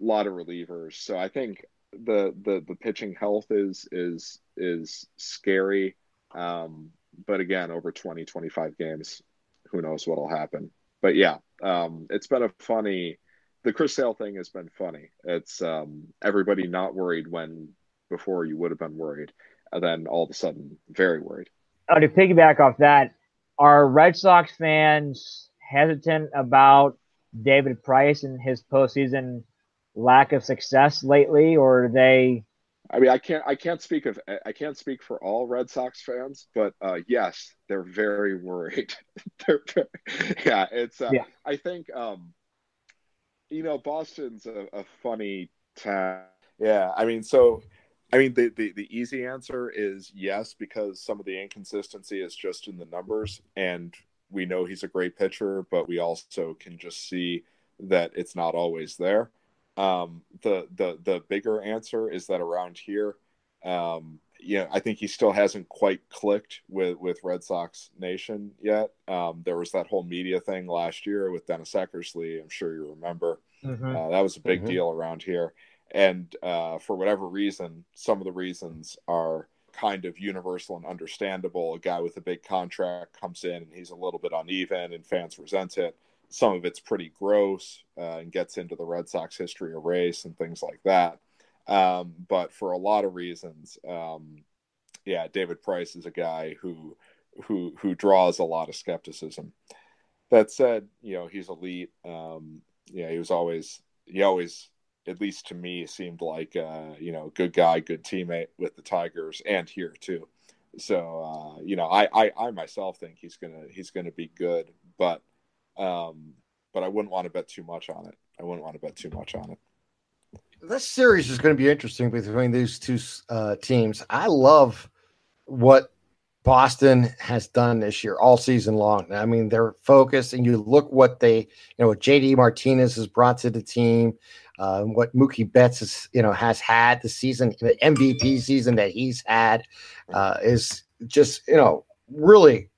A lot of relievers. So I think the the the pitching health is is is scary. Um, but again, over 20, 25 games, who knows what'll happen. But yeah, um, it's been a funny. The Chris Sale thing has been funny. It's um, everybody not worried when before you would have been worried, and then all of a sudden very worried. Oh, to piggyback off that, are Red Sox fans hesitant about David Price and his postseason lack of success lately, or are they? I mean, I can't I can't speak of I can't speak for all Red Sox fans, but uh, yes, they're very worried. they're very, yeah, it's uh, yeah. I think um, you know Boston's a, a funny town. Yeah, I mean, so I mean, the, the, the easy answer is yes, because some of the inconsistency is just in the numbers. And we know he's a great pitcher, but we also can just see that it's not always there. Um, the the the bigger answer is that around here, um, you know, I think he still hasn't quite clicked with with Red Sox Nation yet. Um, there was that whole media thing last year with Dennis Eckersley. I'm sure you remember. Mm-hmm. Uh, that was a big mm-hmm. deal around here. And uh, for whatever reason, some of the reasons are kind of universal and understandable. A guy with a big contract comes in and he's a little bit uneven, and fans resent it. Some of it's pretty gross uh, and gets into the Red Sox history of race and things like that. Um, but for a lot of reasons, um, yeah, David Price is a guy who who who draws a lot of skepticism. That said, you know he's elite. Um, yeah, he was always he always at least to me seemed like uh, you know good guy, good teammate with the Tigers and here too. So uh, you know I, I I myself think he's gonna he's gonna be good, but um, but I wouldn't want to bet too much on it. I wouldn't want to bet too much on it this series is going to be interesting between these two uh, teams. I love what Boston has done this year all season long. I mean, they're focused, and you look what they, you know, what JD Martinez has brought to the team, uh, what Mookie Betts has, you know, has had the season, the MVP season that he's had, uh, is just, you know, really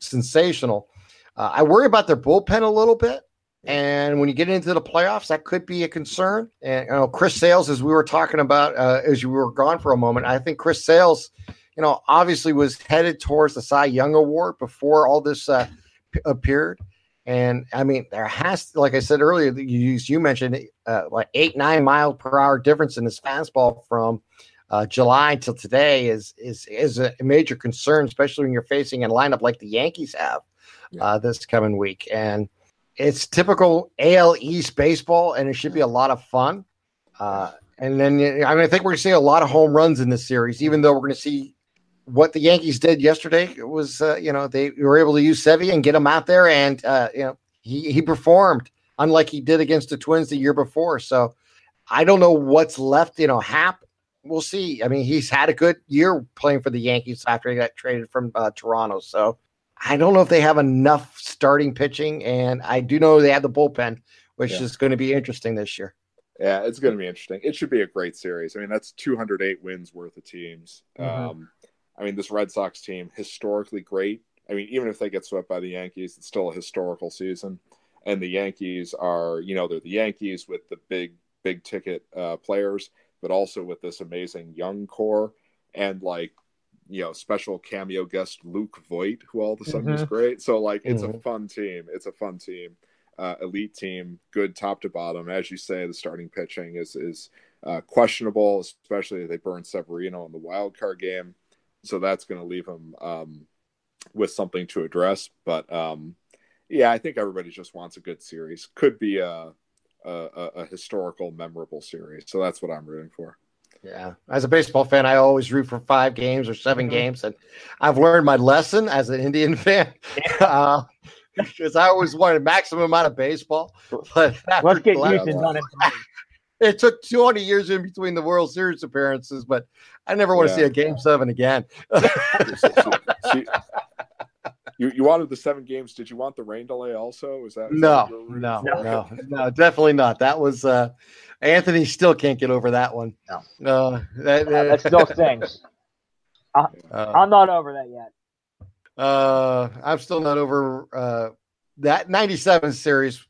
sensational. Uh, I worry about their bullpen a little bit. And when you get into the playoffs, that could be a concern. And you know, Chris Sales, as we were talking about, uh, as you were gone for a moment, I think Chris Sales, you know, obviously was headed towards the Cy Young Award before all this uh, p- appeared. And I mean, there has, like I said earlier, you you mentioned uh, like eight nine mile per hour difference in his fastball from uh, July till today is is is a major concern, especially when you're facing a lineup like the Yankees have uh, this coming week. And it's typical AL East baseball, and it should be a lot of fun. Uh, and then I, mean, I think we're going to see a lot of home runs in this series, even though we're going to see what the Yankees did yesterday. It was, uh, you know, they were able to use Sevy and get him out there, and uh, you know, he he performed unlike he did against the Twins the year before. So I don't know what's left. You know, Happ. We'll see. I mean, he's had a good year playing for the Yankees after he got traded from uh, Toronto. So I don't know if they have enough starting pitching, and I do know they have the bullpen, which yeah. is going to be interesting this year. Yeah, it's going to be interesting. It should be a great series. I mean, that's 208 wins worth of teams. Mm-hmm. Um, I mean, this Red Sox team historically great. I mean, even if they get swept by the Yankees, it's still a historical season. And the Yankees are, you know, they're the Yankees with the big, big ticket uh, players, but also with this amazing young core and like you know special cameo guest Luke Voit, who all of a sudden mm-hmm. is great. So like it's mm-hmm. a fun team. It's a fun team, uh, elite team, good top to bottom. As you say, the starting pitching is is uh, questionable, especially if they burn Severino in the wild card game. So that's going to leave them um, with something to address. But um, yeah, I think everybody just wants a good series. Could be a, a, a historical, memorable series. So that's what I'm rooting for. Yeah, as a baseball fan, I always root for five games or 7 mm-hmm. games, and I've learned my lesson as an Indian fan. Uh, because I always wanted maximum amount of baseball. But let's get Houston done. It It took 20 years in between the World Series appearances, but I never want yeah. to see a Game Seven again. You, you wanted the seven games. Did you want the rain delay also? Is that is no, that no, no, no, definitely not. That was uh, Anthony still can't get over that one. No, uh, that, uh, that still stings. I, uh, I'm not over that yet. Uh, I'm still not over uh, that 97 series.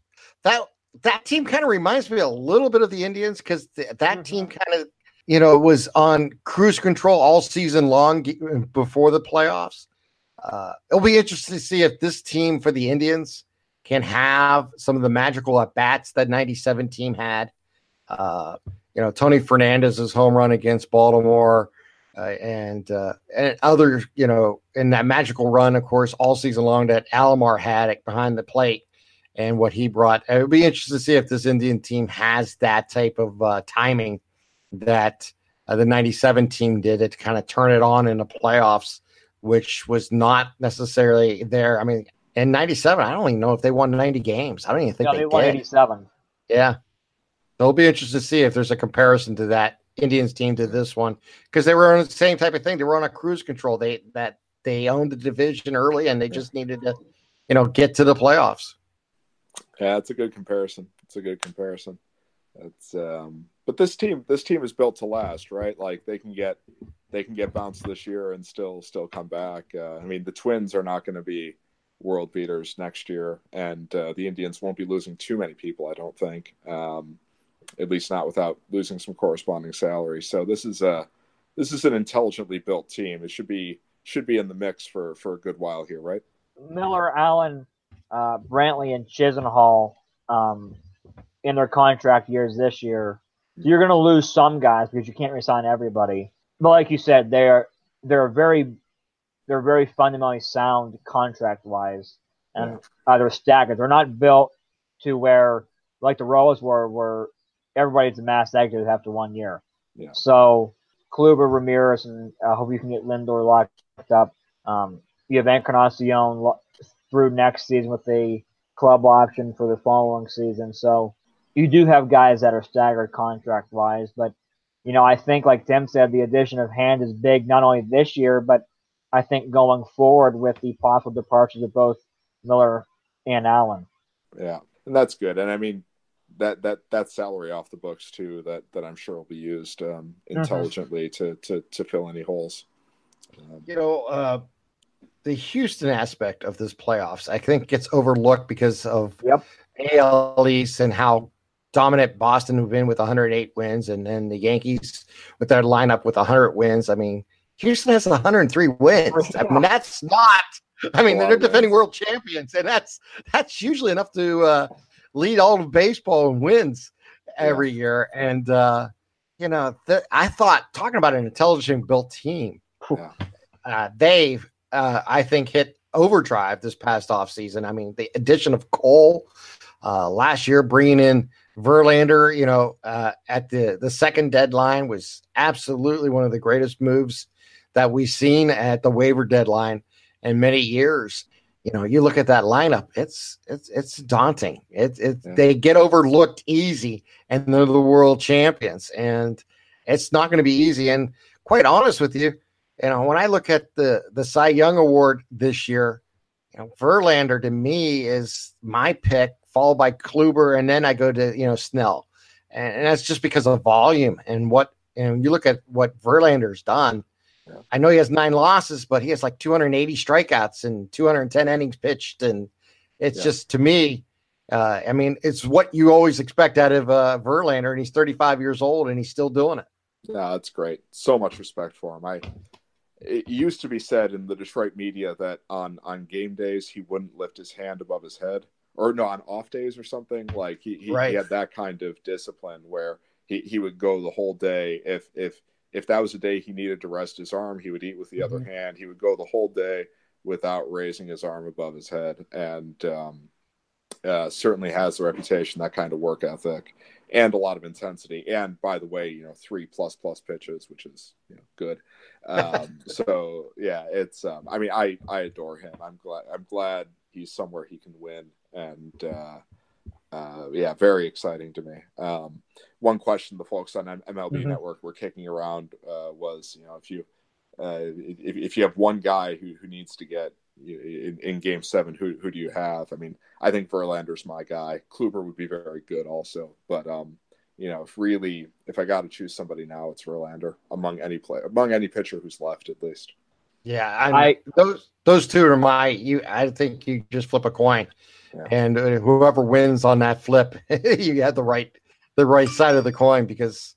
That that team kind of reminds me a little bit of the Indians because th- that mm-hmm. team kind of you know was on cruise control all season long before the playoffs. Uh, it'll be interesting to see if this team for the Indians can have some of the magical at bats that 97 team had. Uh, you know, Tony Fernandez's home run against Baltimore, uh, and uh, and other, you know, in that magical run, of course, all season long that Alomar had behind the plate, and what he brought. It would be interesting to see if this Indian team has that type of uh, timing that uh, the '97 team did it to kind of turn it on in the playoffs, which was not necessarily there. I mean, in '97, I don't even know if they won 90 games. I don't even think no, they, they won did. 87. Yeah, it'll be interesting to see if there's a comparison to that Indians team to this one because they were on the same type of thing. They were on a cruise control. They that they owned the division early and they just needed to, you know, get to the playoffs. Yeah, it's a good comparison. It's a good comparison. It's um, but this team this team is built to last, right? Like they can get they can get bounced this year and still still come back. Uh, I mean, the Twins are not going to be world beaters next year, and uh, the Indians won't be losing too many people, I don't think. Um, at least not without losing some corresponding salary. So this is a this is an intelligently built team. It should be should be in the mix for for a good while here, right? Miller, Allen, uh, Brantley, and Chisenhall um, in their contract years this year. You're going to lose some guys because you can't resign everybody. But like you said, they're they're very they're very fundamentally sound contract wise, and uh, they're staggered. They're not built to where like the Royals were, where everybody's a mass exit after one year. Yeah. So Kluber, Ramirez, and I hope you can get Lindor locked up. Um, you have Encarnacion lo- through next season with a club option for the following season. So you do have guys that are staggered contract wise, but you know I think like Tim said, the addition of Hand is big not only this year, but I think going forward with the possible departures of both Miller and Allen. Yeah, and that's good. And I mean, that that that salary off the books too that that I'm sure will be used um, intelligently to to to fill any holes. Um, you know, uh, the Houston aspect of this playoffs, I think, gets overlooked because of yep. AL East and how dominant Boston have been with 108 wins, and then the Yankees with their lineup with 100 wins. I mean, Houston has 103 wins. I mean, that's not. I mean, they're defending world champions, and that's that's usually enough to uh, lead all of baseball in wins every year. And uh, you know, th- I thought talking about an intelligent built team, yeah. uh, they uh, I think hit overdrive this past off season. I mean, the addition of Cole uh, last year, bringing in Verlander, you know, uh, at the the second deadline was absolutely one of the greatest moves that we've seen at the waiver deadline in many years you know, you look at that lineup, it's it's it's daunting. It's it's yeah. they get overlooked easy, and they're the world champions, and it's not going to be easy. And quite honest with you, you know, when I look at the the Cy Young Award this year, you know, Verlander to me is my pick, followed by Kluber, and then I go to you know Snell, and, and that's just because of volume and what. And you look at what Verlander's done I know he has nine losses, but he has like 280 strikeouts and 210 innings pitched, and it's yeah. just to me. Uh, I mean, it's what you always expect out of uh, Verlander, and he's 35 years old and he's still doing it. Yeah, that's great. So much respect for him. I it used to be said in the Detroit media that on on game days he wouldn't lift his hand above his head, or no, on off days or something. Like he he, right. he had that kind of discipline where he, he would go the whole day if if if that was a day he needed to rest his arm, he would eat with the mm-hmm. other hand. He would go the whole day without raising his arm above his head, and um, uh, certainly has the reputation that kind of work ethic and a lot of intensity. And by the way, you know, three plus plus pitches, which is you know good. Um, so yeah, it's. Um, I mean, I I adore him. I'm glad. I'm glad he's somewhere he can win, and uh, uh, yeah, very exciting to me. Um, one question the folks on MLB mm-hmm. Network were kicking around uh, was, you know, if you uh, if, if you have one guy who, who needs to get in, in Game Seven, who who do you have? I mean, I think Verlander's my guy. Kluber would be very good also, but um, you know, if really if I got to choose somebody now, it's Verlander among any player, among any pitcher who's left at least. Yeah, I, I those those two are my. You, I think you just flip a coin, yeah. and uh, whoever wins on that flip, you have the right the right side of the coin because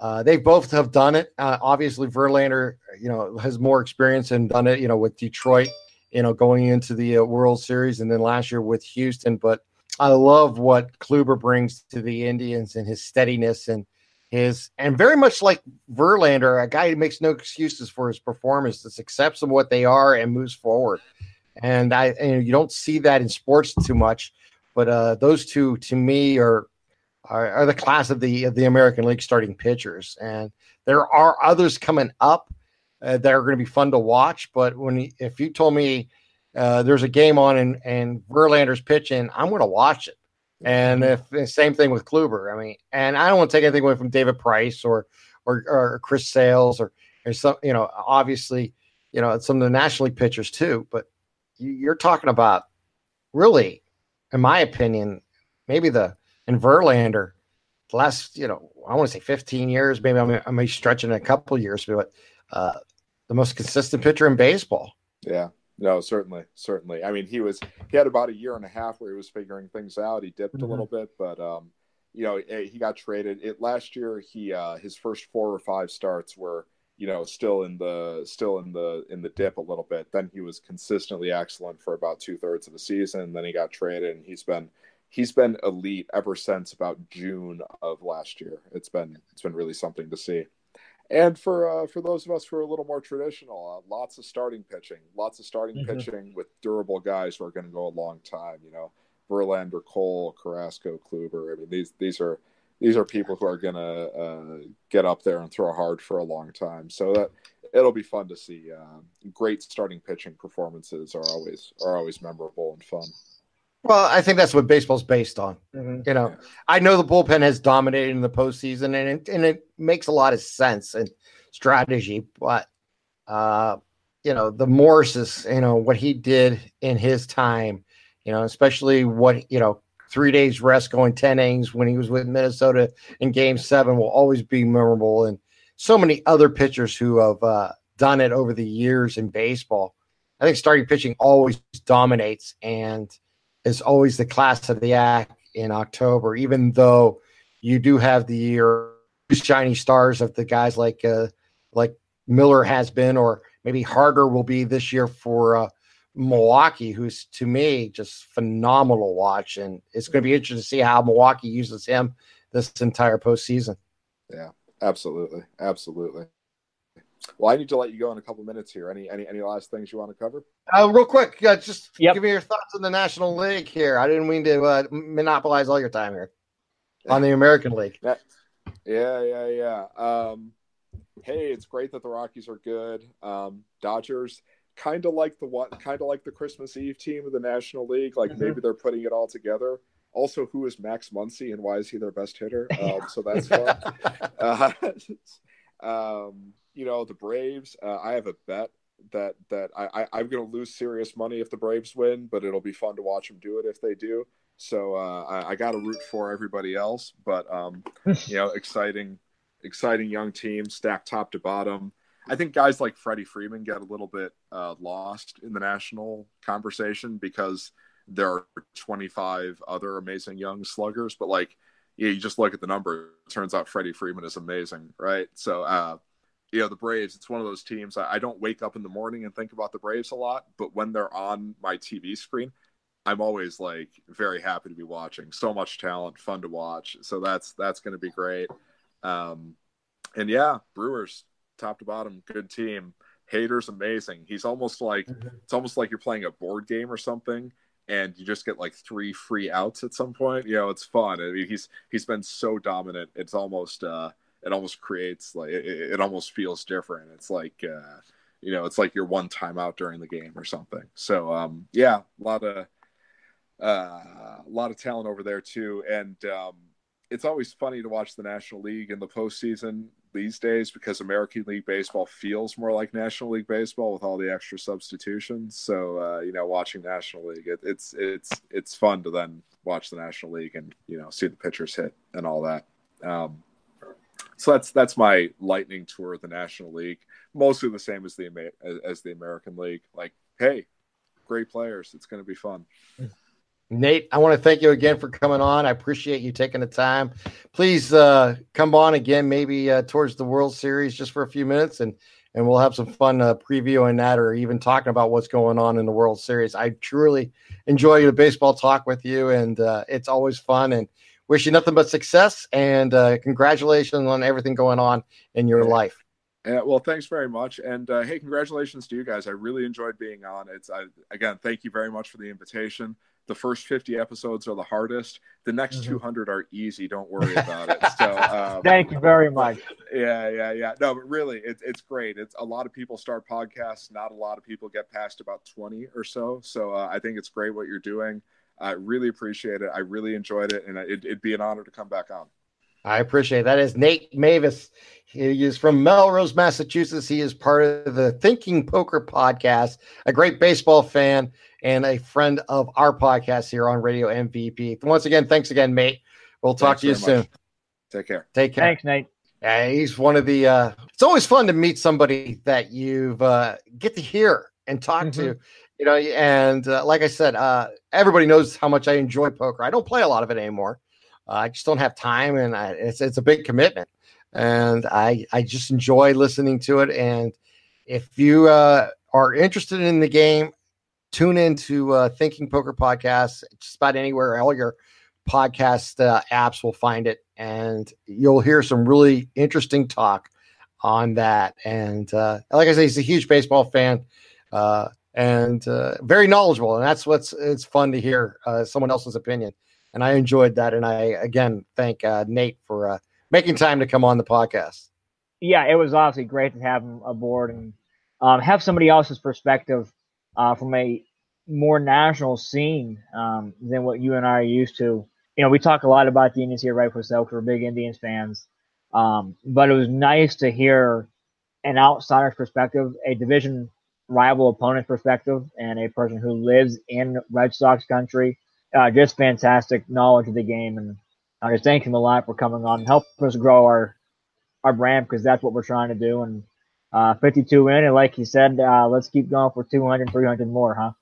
uh, they both have done it. Uh, obviously, Verlander, you know, has more experience and done it, you know, with Detroit, you know, going into the uh, World Series, and then last year with Houston. But I love what Kluber brings to the Indians and his steadiness and his, and very much like Verlander, a guy who makes no excuses for his performance, just accepts them what they are and moves forward. And I, and you don't see that in sports too much, but uh, those two to me are are, are the class of the of the American League starting pitchers, and there are others coming up uh, that are going to be fun to watch. But when if you told me uh, there's a game on and and Verlander's pitching, I'm going to watch it. And mm-hmm. if same thing with Kluber, I mean, and I don't want to take anything away from David Price or or, or Chris Sales or or some, you know, obviously, you know, some of the National League pitchers too. But you're talking about really, in my opinion, maybe the and Verlander, the last, you know, I want to say 15 years, maybe I'm, I may stretch it a couple years, but uh, the most consistent pitcher in baseball. Yeah, no, certainly, certainly. I mean, he was he had about a year and a half where he was figuring things out. He dipped mm-hmm. a little bit, but um, you know, eh, he got traded. It last year, he uh, his first four or five starts were you know still in the still in the in the dip a little bit. Then he was consistently excellent for about two thirds of the season. Then he got traded, and he's been he's been elite ever since about June of last year. It's been it's been really something to see. And for uh, for those of us who are a little more traditional, uh, lots of starting pitching, lots of starting mm-hmm. pitching with durable guys who are going to go a long time. You know, Verlander, Cole, Carrasco, Kluber. I mean, these these are these are people who are going to uh, get up there and throw hard for a long time. So that it'll be fun to see. Uh, great starting pitching performances are always are always memorable and fun. Well, I think that's what baseball's based on. Mm-hmm. You know, I know the bullpen has dominated in the postseason, and it, and it makes a lot of sense and strategy. But uh, you know, the Morris you know what he did in his time. You know, especially what you know, three days rest, going ten innings when he was with Minnesota in Game Seven will always be memorable. And so many other pitchers who have uh, done it over the years in baseball. I think starting pitching always dominates and is always the class of the act in October, even though you do have the year shiny stars of the guys like uh, like Miller has been, or maybe Hader will be this year for uh, Milwaukee, who's to me just phenomenal watch, and it's going to be interesting to see how Milwaukee uses him this entire postseason. Yeah, absolutely, absolutely. Well, I need to let you go in a couple minutes here. Any any any last things you want to cover? Uh, real quick, uh, just yep. give me your thoughts on the National League here. I didn't mean to uh, monopolize all your time here on the American League. Yeah, yeah, yeah. yeah. Um, hey, it's great that the Rockies are good. Um, Dodgers kind of like the one, kind of like the Christmas Eve team of the National League. Like mm-hmm. maybe they're putting it all together. Also, who is Max Muncy and why is he their best hitter? Um, so that's fun. uh, um, you know the Braves. Uh, I have a bet that that I, I am going to lose serious money if the Braves win, but it'll be fun to watch them do it if they do. So uh, I, I got to root for everybody else, but um, you know, exciting, exciting young team, stacked top to bottom. I think guys like Freddie Freeman get a little bit uh, lost in the national conversation because there are 25 other amazing young sluggers, but like, yeah, you just look at the number. It turns out Freddie Freeman is amazing, right? So, uh, you know the Braves. It's one of those teams. I, I, don't wake up in the morning and think about the Braves a lot, but when they're on my TV screen, I'm always like very happy to be watching. So much talent, fun to watch. So that's that's going to be great. Um, and yeah, Brewers, top to bottom, good team. Hader's amazing. He's almost like mm-hmm. it's almost like you're playing a board game or something and you just get like three free outs at some point. You know, it's fun. I mean, he's he's been so dominant. It's almost uh it almost creates like it, it almost feels different. It's like uh, you know, it's like your one time out during the game or something. So um, yeah, a lot of uh, a lot of talent over there too, and um, it's always funny to watch the National League in the postseason these days because American League baseball feels more like National League baseball with all the extra substitutions. So uh, you know, watching National League, it, it's it's it's fun to then watch the National League and you know see the pitchers hit and all that. Um, so that's that's my lightning tour of the National League. Mostly the same as the as the American League. Like, hey, great players. It's going to be fun. Nate, I want to thank you again for coming on. I appreciate you taking the time. Please uh, come on again, maybe uh, towards the World Series, just for a few minutes, and and we'll have some fun uh, previewing that, or even talking about what's going on in the World Series. I truly enjoy the baseball talk with you, and uh, it's always fun. And wish you nothing but success and uh, congratulations on everything going on in your yeah. life. Yeah, well, thanks very much, and uh, hey, congratulations to you guys. I really enjoyed being on. It's I, again, thank you very much for the invitation. The first fifty episodes are the hardest. The next mm-hmm. two hundred are easy. Don't worry about it. So, um, thank you very much. Yeah, yeah, yeah. No, but really, it's it's great. It's a lot of people start podcasts. Not a lot of people get past about twenty or so. So uh, I think it's great what you're doing. I really appreciate it. I really enjoyed it, and it, would be an honor to come back on. I appreciate it. that. Is Nate Meyvis? He is from Melrose, Massachusetts. He is part of the Thinking Poker podcast, a great baseball fan, and a friend of our podcast here on Radio MVP. Once again, thanks again, mate. We'll talk thanks to you soon. Much. Take care. Take care. Thanks, Nate. Yeah, he's one of the. Uh, it's always fun to meet somebody that you've uh, get to hear and talk mm-hmm. to, you know. And uh, like I said, uh, everybody knows how much I enjoy poker. I don't play a lot of it anymore. Uh, I just don't have time, and I, it's it's a big commitment. And I I just enjoy listening to it. And if you uh, are interested in the game, tune into uh, Thinking Poker Podcast. Just about anywhere, all your podcast uh, apps will find it, and you'll hear some really interesting talk on that. And like I say, he's a huge baseball fan uh, and uh, very knowledgeable, and that's what's it's fun to hear uh, someone else's opinion. And I enjoyed that, and I again thank uh, Nate for uh, making time to come on the podcast. Yeah, it was obviously great to have him aboard and um, have somebody else's perspective uh, from a more national scene um, than what you and I are used to. You know, we talk a lot about the Indians here, right? For self, we're big Indians fans, um, but it was nice to hear an outsider's perspective, a division rival opponent's perspective, and a person who lives in Red Sox country. Uh, just fantastic knowledge of the game, and I just thank him a lot for coming on and helping us grow our our brand because that's what we're trying to do. And uh, 52 in, and like he said, uh, let's keep going for 200, 300 more, huh?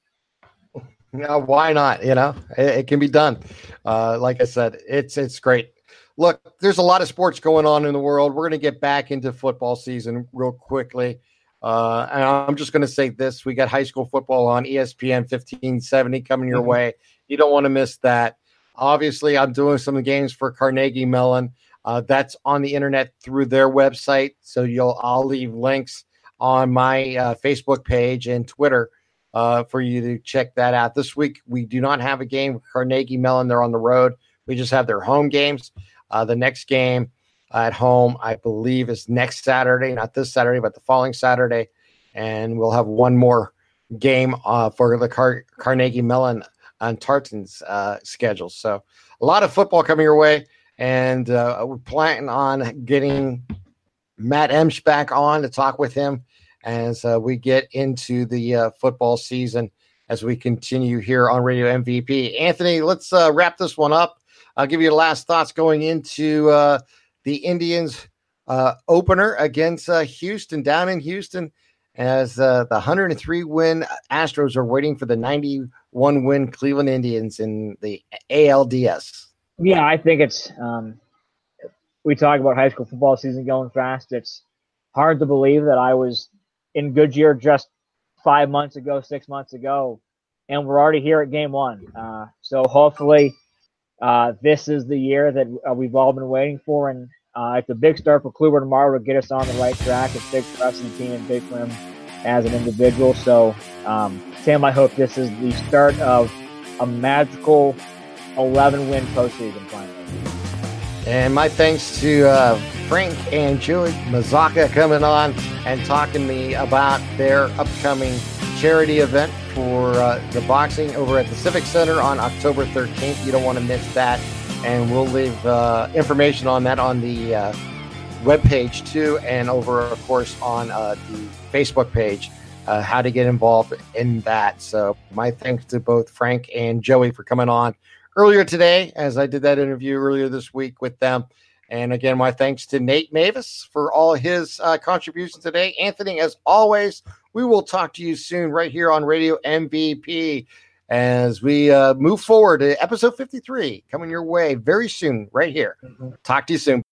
Yeah, why not? You know, it, it can be done. Uh, like I said, it's it's great. Look, there's a lot of sports going on in the world. We're going to get back into football season real quickly. Uh, and I'm just going to say this: we got high school football on ESPN 1570 coming your mm-hmm. way. You don't want to miss that. Obviously, I'm doing some of the games for Carnegie Mellon. Uh, that's on the internet through their website. So you'll I'll leave links on my uh, Facebook page and Twitter uh, for you to check that out. This week we do not have a game with Carnegie Mellon. They're on the road. We just have their home games. Uh, the next game at home, I believe, is next Saturday, not this Saturday, but the following Saturday, and we'll have one more game uh, for the Car- Carnegie Mellon on Tartan's uh, schedule. So a lot of football coming your way and uh, we're planning on getting Matt Emsch back on to talk with him as uh, we get into the uh, football season as we continue here on Radio MVP. Anthony, let's uh, wrap this one up. I'll give you the last thoughts going into uh, the Indians uh, opener against Houston down in Houston as the 103 win Astros are waiting for the 91 win Cleveland Indians in the ALDS. Yeah, I think it's. Um, we talk about high school football season going fast. It's hard to believe that I was in Goodyear just five months ago, six months ago, and we're already here at game one. Uh, so hopefully, uh, this is the year that uh, we've all been waiting for, and uh, it's a big start for Kluber tomorrow to get us on the right track. It's big for us and the team, and big for him as an individual. So, um, Sam, I hope this is the start of a magical 11 win postseason finally. And my thanks to uh, Frank and Julie Mazaka coming on and talking to me about their upcoming charity event for uh, the boxing over at the Civic Center on October 13th. You don't want to miss that. And we'll leave uh, information on that on the uh, webpage too, and over, of course, on uh, the Facebook page. Uh, how to get involved in that. So, my thanks to both Frank and Joey for coming on earlier today, as I did that interview earlier this week with them. And again, my thanks to Nate Meyvis for all his uh, contributions today. Anthony, as always, we will talk to you soon right here on Radio MVP as we uh, move forward to episode 53 coming your way very soon right here. Mm-hmm. Talk to you soon.